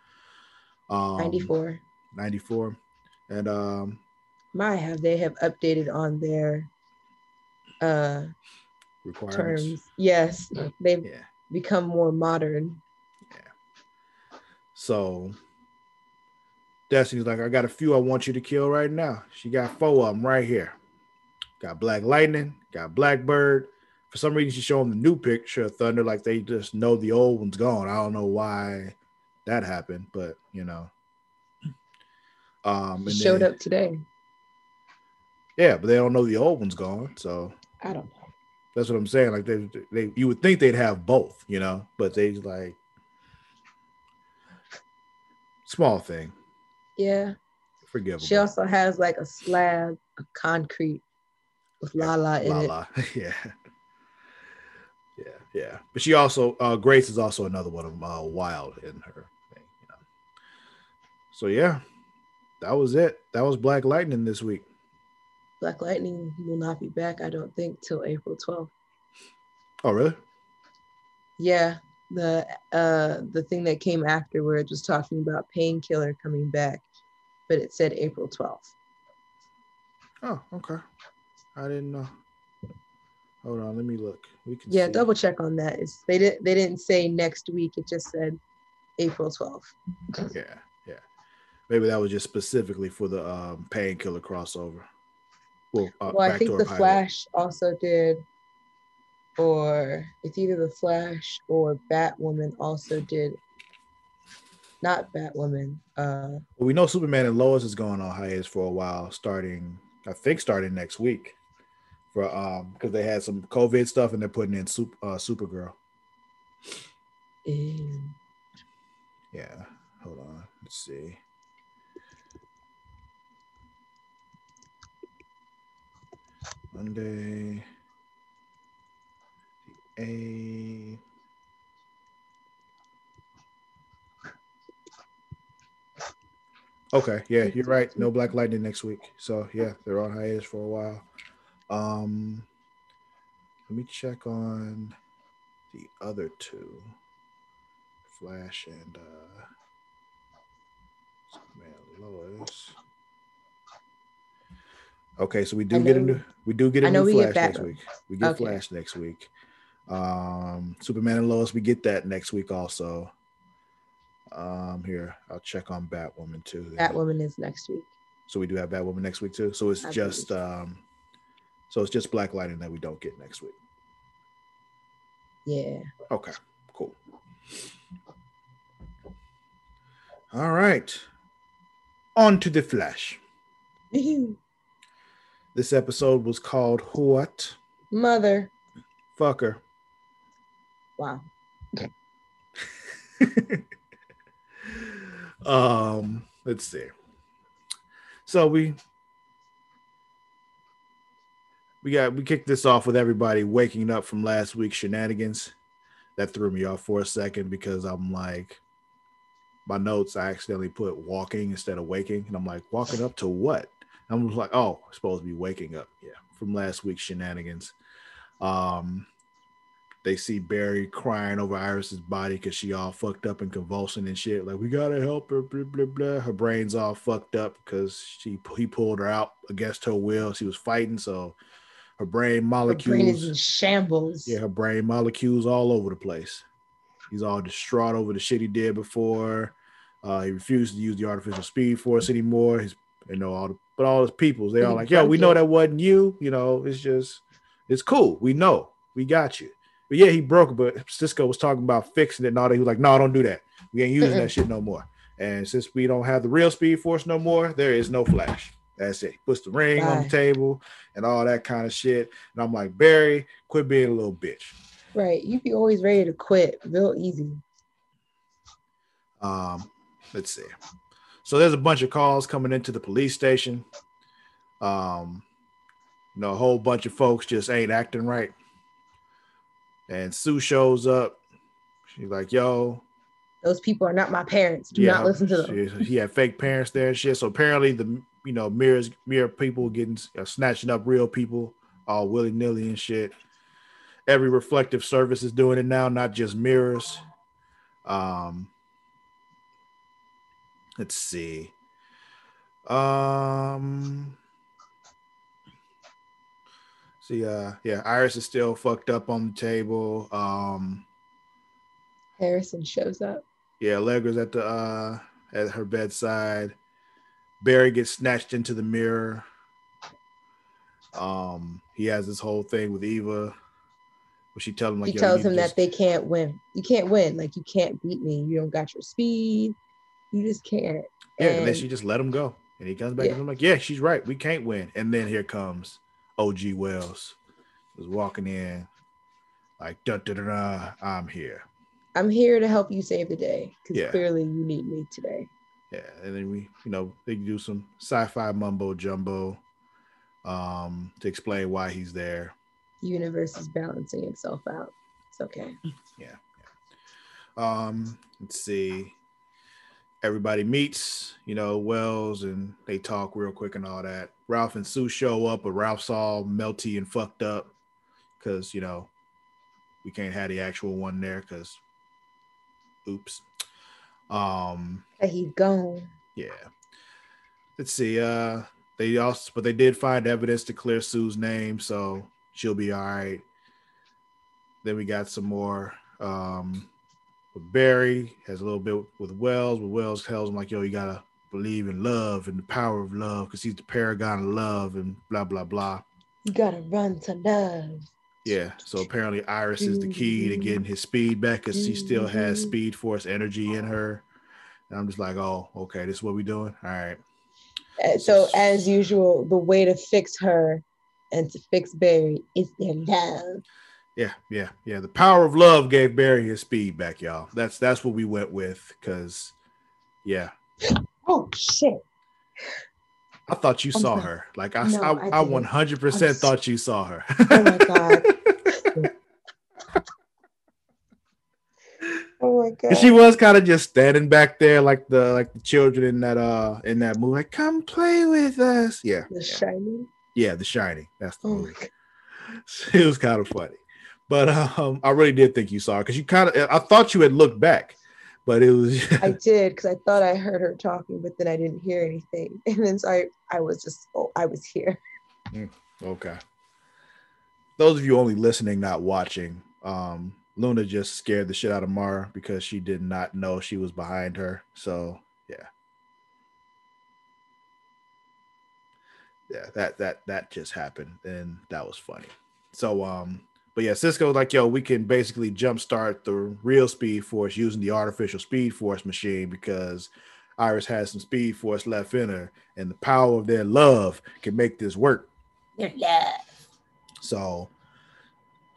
Um, 94. 94. And um, My have they have updated on their uh requirements. terms. Yes, they've Yeah. become more modern. Yeah. So Destiny's like, I got a few I want you to kill right now. She got four of them right here. Got Black Lightning, got Blackbird. For some reason, she's showing the new picture of Thunder, like they just know the old one's gone. I don't know why that happened, but you know. Um, and Showed then- up today. yeah, but they don't know the old one's gone. So I don't know. that's what I'm saying. Like they, they, you would think they'd have both, you know, but they like small thing, Yeah. forgivable. She also has like a slab of concrete with Lala in La it. la. yeah. Yeah, yeah. But she also uh Grace is also another one of uh wild in her thing, you know. So yeah, that was it. That was Black Lightning this week. Black Lightning will not be back, I don't think, till April 12th. Oh really? Yeah, the uh the thing that came afterwards was talking about painkiller coming back, but it said April 12th. Oh, okay. I didn't know. Hold on, let me look. We can Yeah, see. double check on that. It's they didn't they didn't say next week, it just said April 12th. Yeah, yeah. Maybe that was just specifically for the um painkiller crossover. Well, uh, well, I think the pilot. Flash also did, or it's either the Flash or Batwoman also did. Not Batwoman. Uh, Well, we know Superman and Lois is going on hiatus for a while, starting I think starting next week, for um because they had some COVID stuff and they're putting in Super uh, Supergirl. in- Yeah, hold on, let's see. Monday, the eighth. Okay, yeah, you're right. No Black Lightning next week. So yeah, they're on hiatus for a while. Um let me check on the other two. Flash and uh Superman Lois. Okay, so we do get a new we do get a new get Flash next week. We get Okay. Flash next week. Um Superman and Lois, we get that next week also. Um here, I'll check on Batwoman too. then. Batwoman is next week. So we do have Batwoman next week too. So it's just um so it's just Black Lightning that we don't get next week. Yeah. Okay, cool. All right. On to the Flash. This episode was called What Mother. Fucker. Wow. um, let's see. So we we got we kicked this off with everybody waking up from last week's shenanigans. That threw me off for a second because I'm like my notes I accidentally put walking instead of waking, and I'm like walking up to what? I'm like, oh, supposed to be waking up. Yeah, from last week's shenanigans. Um, they see Barry crying over Iris's body because she all fucked up and convulsing and shit. Like we gotta help her. Blah blah blah. Her brain's all fucked up because she he pulled her out against her will. She was fighting, so her brain molecules. Her brain is in shambles. Yeah, her brain molecules all over the place. He's all distraught over the shit he did before. Uh, he refused to use the artificial speed force anymore. His, you know, all the but all his peoples, they He all like, yo, we know that wasn't you. You know, it's just, it's cool. We know, we got you. But yeah, he broke. But Cisco was talking about fixing it and all that. He was like, no, don't do that. We ain't using that shit no more. And since we don't have the real speed force no more, there is no flash. That's it. He puts the ring on the table and all that kind of shit. And I'm like, Barry, quit being a little bitch. Right. You be always ready to quit real easy. Um, let's see. So there's a bunch of calls coming into the police station. Um, you know, a whole bunch of folks just ain't acting right. And Sue shows up. She's like, yo, Those people are not my parents. Do yeah, not listen to them. She, he had fake parents there and shit. So apparently the you know mirrors mirror people getting uh, snatching up real people all willy nilly and shit. Every reflective service is doing it now, not just mirrors. Um, let's see. Um, see, uh, yeah, Iris is still fucked up on the table. Um, Harrison shows up. yeah, Allegra's at the uh at her bedside. Barry gets snatched into the mirror. Um, he has this whole thing with Eva, where she tells him like, he tells him just- that they can't win. You can't win. Like you can't beat me. You don't got your speed. You just can't. yeah," and then she just let him go, and he comes back Yeah. and I'm like, "Yeah, she's right. We can't win." And then here comes OG Wells, was walking in, like, "Da da da I'm here." I'm here to help you save the day because Yeah. clearly you need me today. Yeah, and then we, you know, they do some sci-fi mumbo jumbo, um, to explain why he's there. The universe is balancing itself out. It's okay. Yeah. Um, let's see. Everybody meets, you know, Wells and they talk real quick and all that. Ralph and Sue show up, but Ralph's all melty and fucked up because, you know, we can't have the actual one there because oops. Um, he gone. Yeah. Let's see. Uh, they also, but they did find evidence to clear Sue's name, so she'll be all right. Then we got some more. Um, Barry has a little bit with Wells. With Wells tells him like, "Yo, you gotta believe in love and the power of love because he's the paragon of love and blah blah blah." You gotta run to love. Yeah. So apparently Iris is the key to getting his speed back because she still has Mm-hmm. speed force energy in her. And I'm just like, oh, okay, this is what we're doing. All right. Uh, So as usual, the way to fix her and to fix Barry is their love. Yeah, yeah, yeah. The power of love gave Barry his speed back, y'all. That's that's what we went with. Cause yeah. Oh shit. I thought you I'm saw her. Like I, No, I, I I, 100% I'm s- thought you saw her. Oh my god. Oh my god. She was kind of just standing back there, like the like the children in that uh in that movie. Like, come play with us. Yeah, the yeah, shining. yeah, The Shining. That's the Oh movie. It was kind of funny, but um, I really did think you saw her because you kind of. I thought you had looked back, but it was. I did because I thought I heard her talking, but then I didn't hear anything. And then so I, I was just oh, I was here. Okay. Those of you only listening, not watching, um, Luna just scared the shit out of Mara because she did not know she was behind her. So yeah. Yeah, that that that just happened and that was funny. So um, but yeah, Cisco's like, yo, we can basically jumpstart the real speed force using the artificial speed force machine because Iris has some speed force left in her, and the power of their love can make this work. Their love. So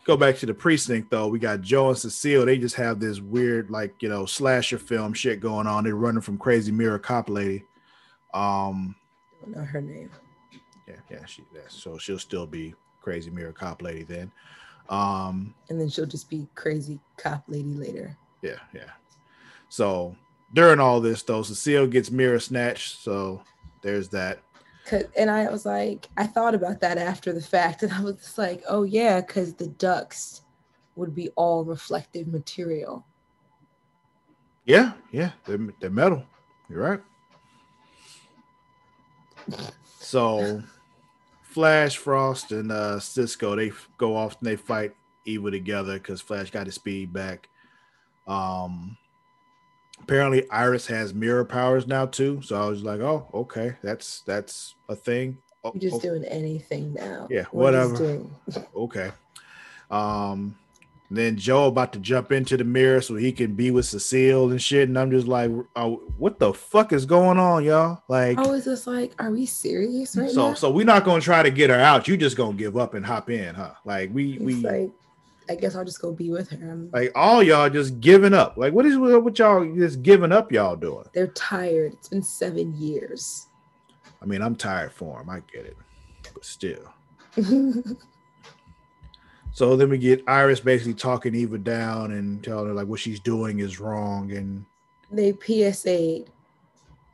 go back to the precinct though. We got Joe and Cecile. They just have this weird, like, you know, slasher film shit going on. They're running from crazy mirror cop lady. Um, Don't know her name. yeah, yeah, she so she'll still be crazy mirror cop lady then. Um, And then she'll just be crazy cop lady later. yeah, yeah. So during all this though, Cecile gets mirror snatched. So there's that. Cause, and I was like, I thought about that after the fact, and I was just like, oh yeah, because the ducks would be all reflective material. Yeah, yeah, they're, they're metal. You're right. So, Flash, Frost, and uh, Cisco they go off and they fight Eva together because Flash got his speed back. Um, apparently Iris has mirror powers now too. So I was like, oh, okay, that's that's a thing. Oh, You're just oh, doing anything now. Yeah, We're whatever. okay. Um, then Joe about to jump into the mirror so he can be with Cecile and shit, and I'm just like, oh, what the fuck is going on, y'all? Like, I was just like, are we serious right so now? so we're not gonna try to get her out. You just gonna give up and hop in, huh? Like we It's we like, I guess I'll just go be with her. I'm, like all y'all just giving up. Like what is what y'all just giving up? Y'all doing? they're tired. It's been seven years. I mean, I'm tired for him. I get it, but still. So then we get Iris basically talking Eva down and telling her like what she's doing is wrong, and they PSA'd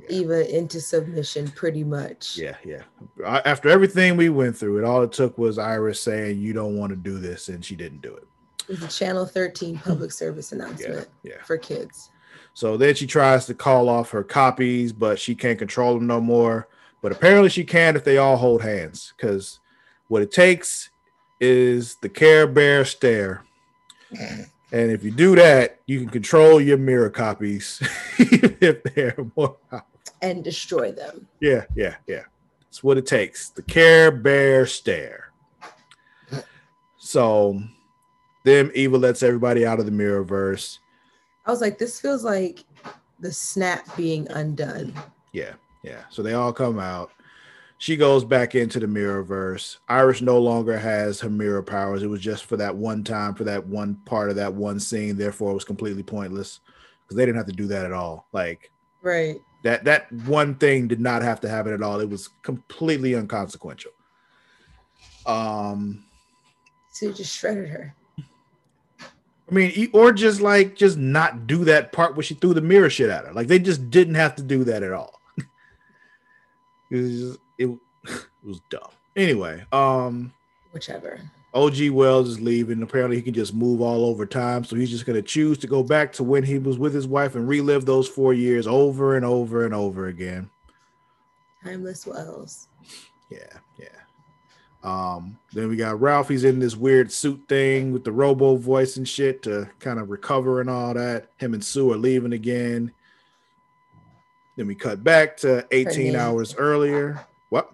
Yeah. Eva into submission pretty much. yeah, yeah. After everything we went through, it all it took was Iris saying you don't want to do this, and she didn't do it. It was a Channel 13 public service Yeah, announcement yeah. for kids. So then she tries to call off her copies, but she can't control them no more. But apparently she can if they all hold hands, because what it takes is the Care Bear stare. And if you do that, you can control your mirror copies if they're more. and destroy them. Yeah, yeah, yeah. That's what it takes. The Care Bear stare. So then Eva lets everybody out of the mirrorverse. I was like, this feels like the snap being undone. Yeah, yeah. So they all come out. She goes back into the mirrorverse. Iris no longer has her mirror powers. It was just for that one time, for that one part of that one scene. Therefore, it was completely pointless because they didn't have to do that at all. Like Right. that, that one thing did not have to happen at all. It was completely inconsequential. Um, So you just shredded her. I mean, or just like just not do that part where she threw the mirror shit at her. Like they just didn't have to do that at all. it was just, it, it was dumb. Anyway, um, Whichever. OG Wells is leaving. Apparently, he can just move all over time. So he's just going to choose to go back to when he was with his wife and relive those four years over and over and over again. Timeless Wells. Yeah, yeah. Um, then we got Ralph. He's in this weird suit thing with the robo voice and shit to kind of recover and all that. Him and Sue are leaving again. Then we cut back to 18 hours earlier. What?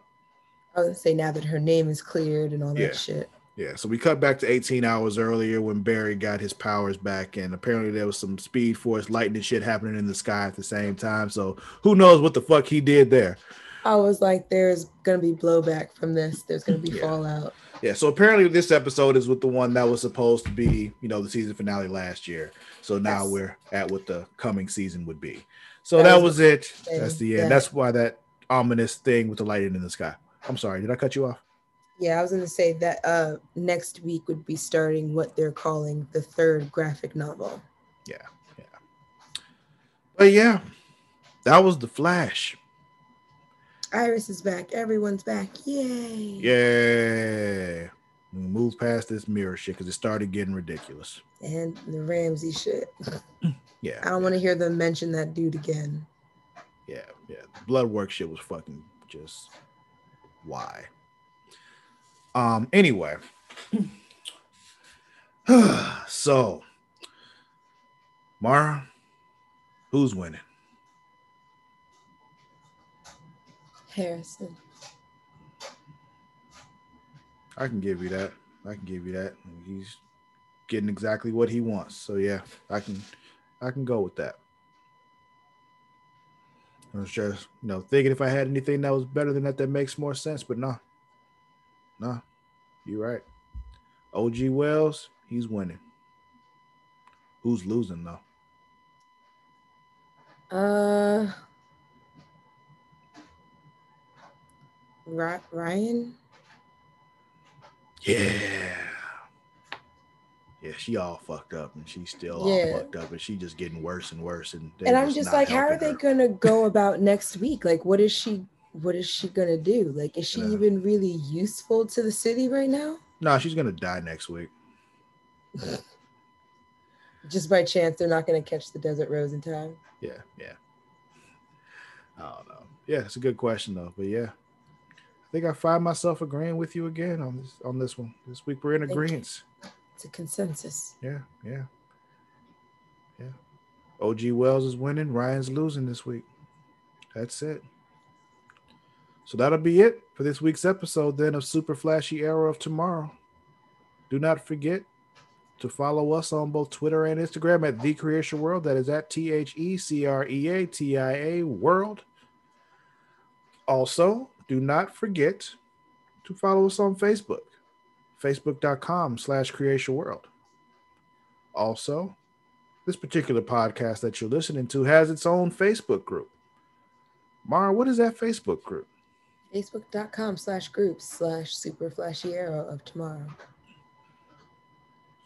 I was say now that her name is cleared and all that shit. Yeah, so we cut back to 18 hours earlier when Barry got his powers back, and apparently there was some speed force lightning shit happening in the sky at the same time. So who knows what the fuck he did there? I was like, there's gonna be blowback from this. There's gonna be Yeah. fallout. Yeah, so apparently this episode is with the one that was supposed to be, you know, the season finale last year. So now Yes. we're at what the coming season would be. So That that, was was it. That's the yeah. end. That's why that ominous thing with the lightning in the sky. I'm sorry, did I cut you off? Yeah, I was gonna say that uh next week would be starting what they're calling the third graphic novel. Yeah, yeah. But yeah, that was the Flash. Iris is back. Everyone's back. Yay. Yeah. We move past this mirror shit because it started getting ridiculous. And the Ramsey shit. Yeah. I don't want to hear them mention that dude again. Yeah, yeah. Blood work shit was fucking just why. Um, anyway. so Mara, who's winning? Harrison. I can give you that. I can give you that. He's getting exactly what he wants. So yeah, I can I can go with that. I was just, you know, thinking if I had anything that was better than that that makes more sense, but no. No. You're right. OG Wells, he's winning. Who's losing though? Uh Ryan? Yeah. Yeah, she all fucked up and she's still all fucked up and she just getting worse and worse. And, and I'm just like, how are they her. gonna go about next week? Like, what is she? What is she gonna do? Like, is she Yeah. even really useful to the city right now? No, she's gonna die next week. Just by chance, they're not gonna catch the Desert Rose in time. Yeah, yeah. I don't know. Yeah, it's a good question though. But yeah, I think I find myself agreeing with you again on this on this one. This week we're in agreement. It's a consensus. Yeah, yeah, yeah. OG Wells is winning. Ryan's losing this week. That's it. So that'll be it for this week's episode then of Super Flashy Arrow of Tomorrow. Do not forget to follow us on both Twitter and Instagram at The Creation World. That is at T H E C R E A T I A World. Also, do not forget to follow us on Facebook, facebook.com slash creation world. Also, this particular podcast that you're listening to has its own Facebook group. Mara, what is that Facebook group? Facebook.com slash groups slash super flashy arrow of tomorrow.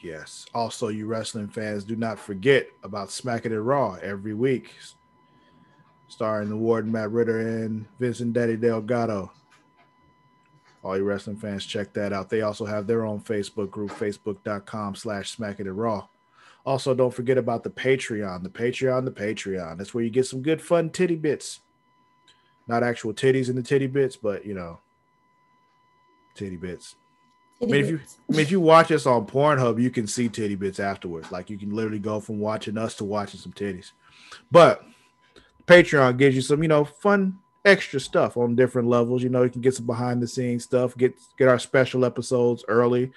Yes. Also, you wrestling fans, do not forget about Smacking It Raw every week, starring the Warden Matt Ritter and Vincent Daddy Delgado. All you wrestling fans, check that out. They also have their own Facebook group, facebook.com slash smacking it raw. Also, don't forget about the Patreon, the Patreon, the Patreon. That's where you get some good fun titty bits. Not actual titties in the titty bits, but you know, titty bits. I mean, if you, I mean, if you watch us on Pornhub, you can see titty bits afterwards. Like you can literally go from watching us to watching some titties. But Patreon gives you some, you know, fun extra stuff on different levels. You know, you can get some behind the scenes stuff, get get our special episodes early.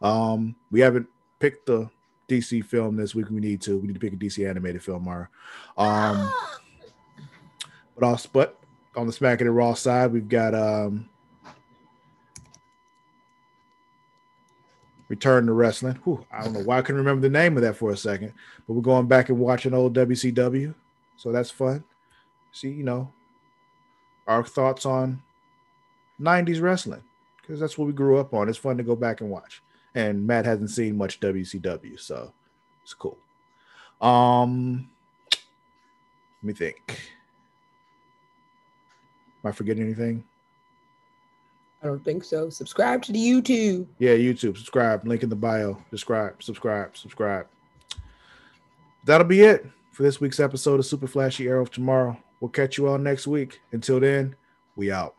Um, we haven't picked the DC film this week. We need to. We need to pick a DC animated film, Mara. Um, but also, but on the Smack It Raw side, we've got um Return to Wrestling. Whew, I don't know why I couldn't remember the name of that for a second, but we're going back and watching old WCW, so that's fun. See, you know, our thoughts on '90s wrestling because that's what we grew up on. It's fun to go back and watch. And Matt hasn't seen much WCW, so It's cool. Um, let me think. Am I forgetting anything? I don't think so. Subscribe to the YouTube. Yeah, YouTube. Subscribe. Link in the bio. Subscribe. Subscribe. Subscribe. That'll be it for this week's episode of Super Flashy Arrow of Tomorrow. We'll catch you all next week. Until then, we out.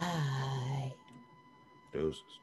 Bye. Deuces.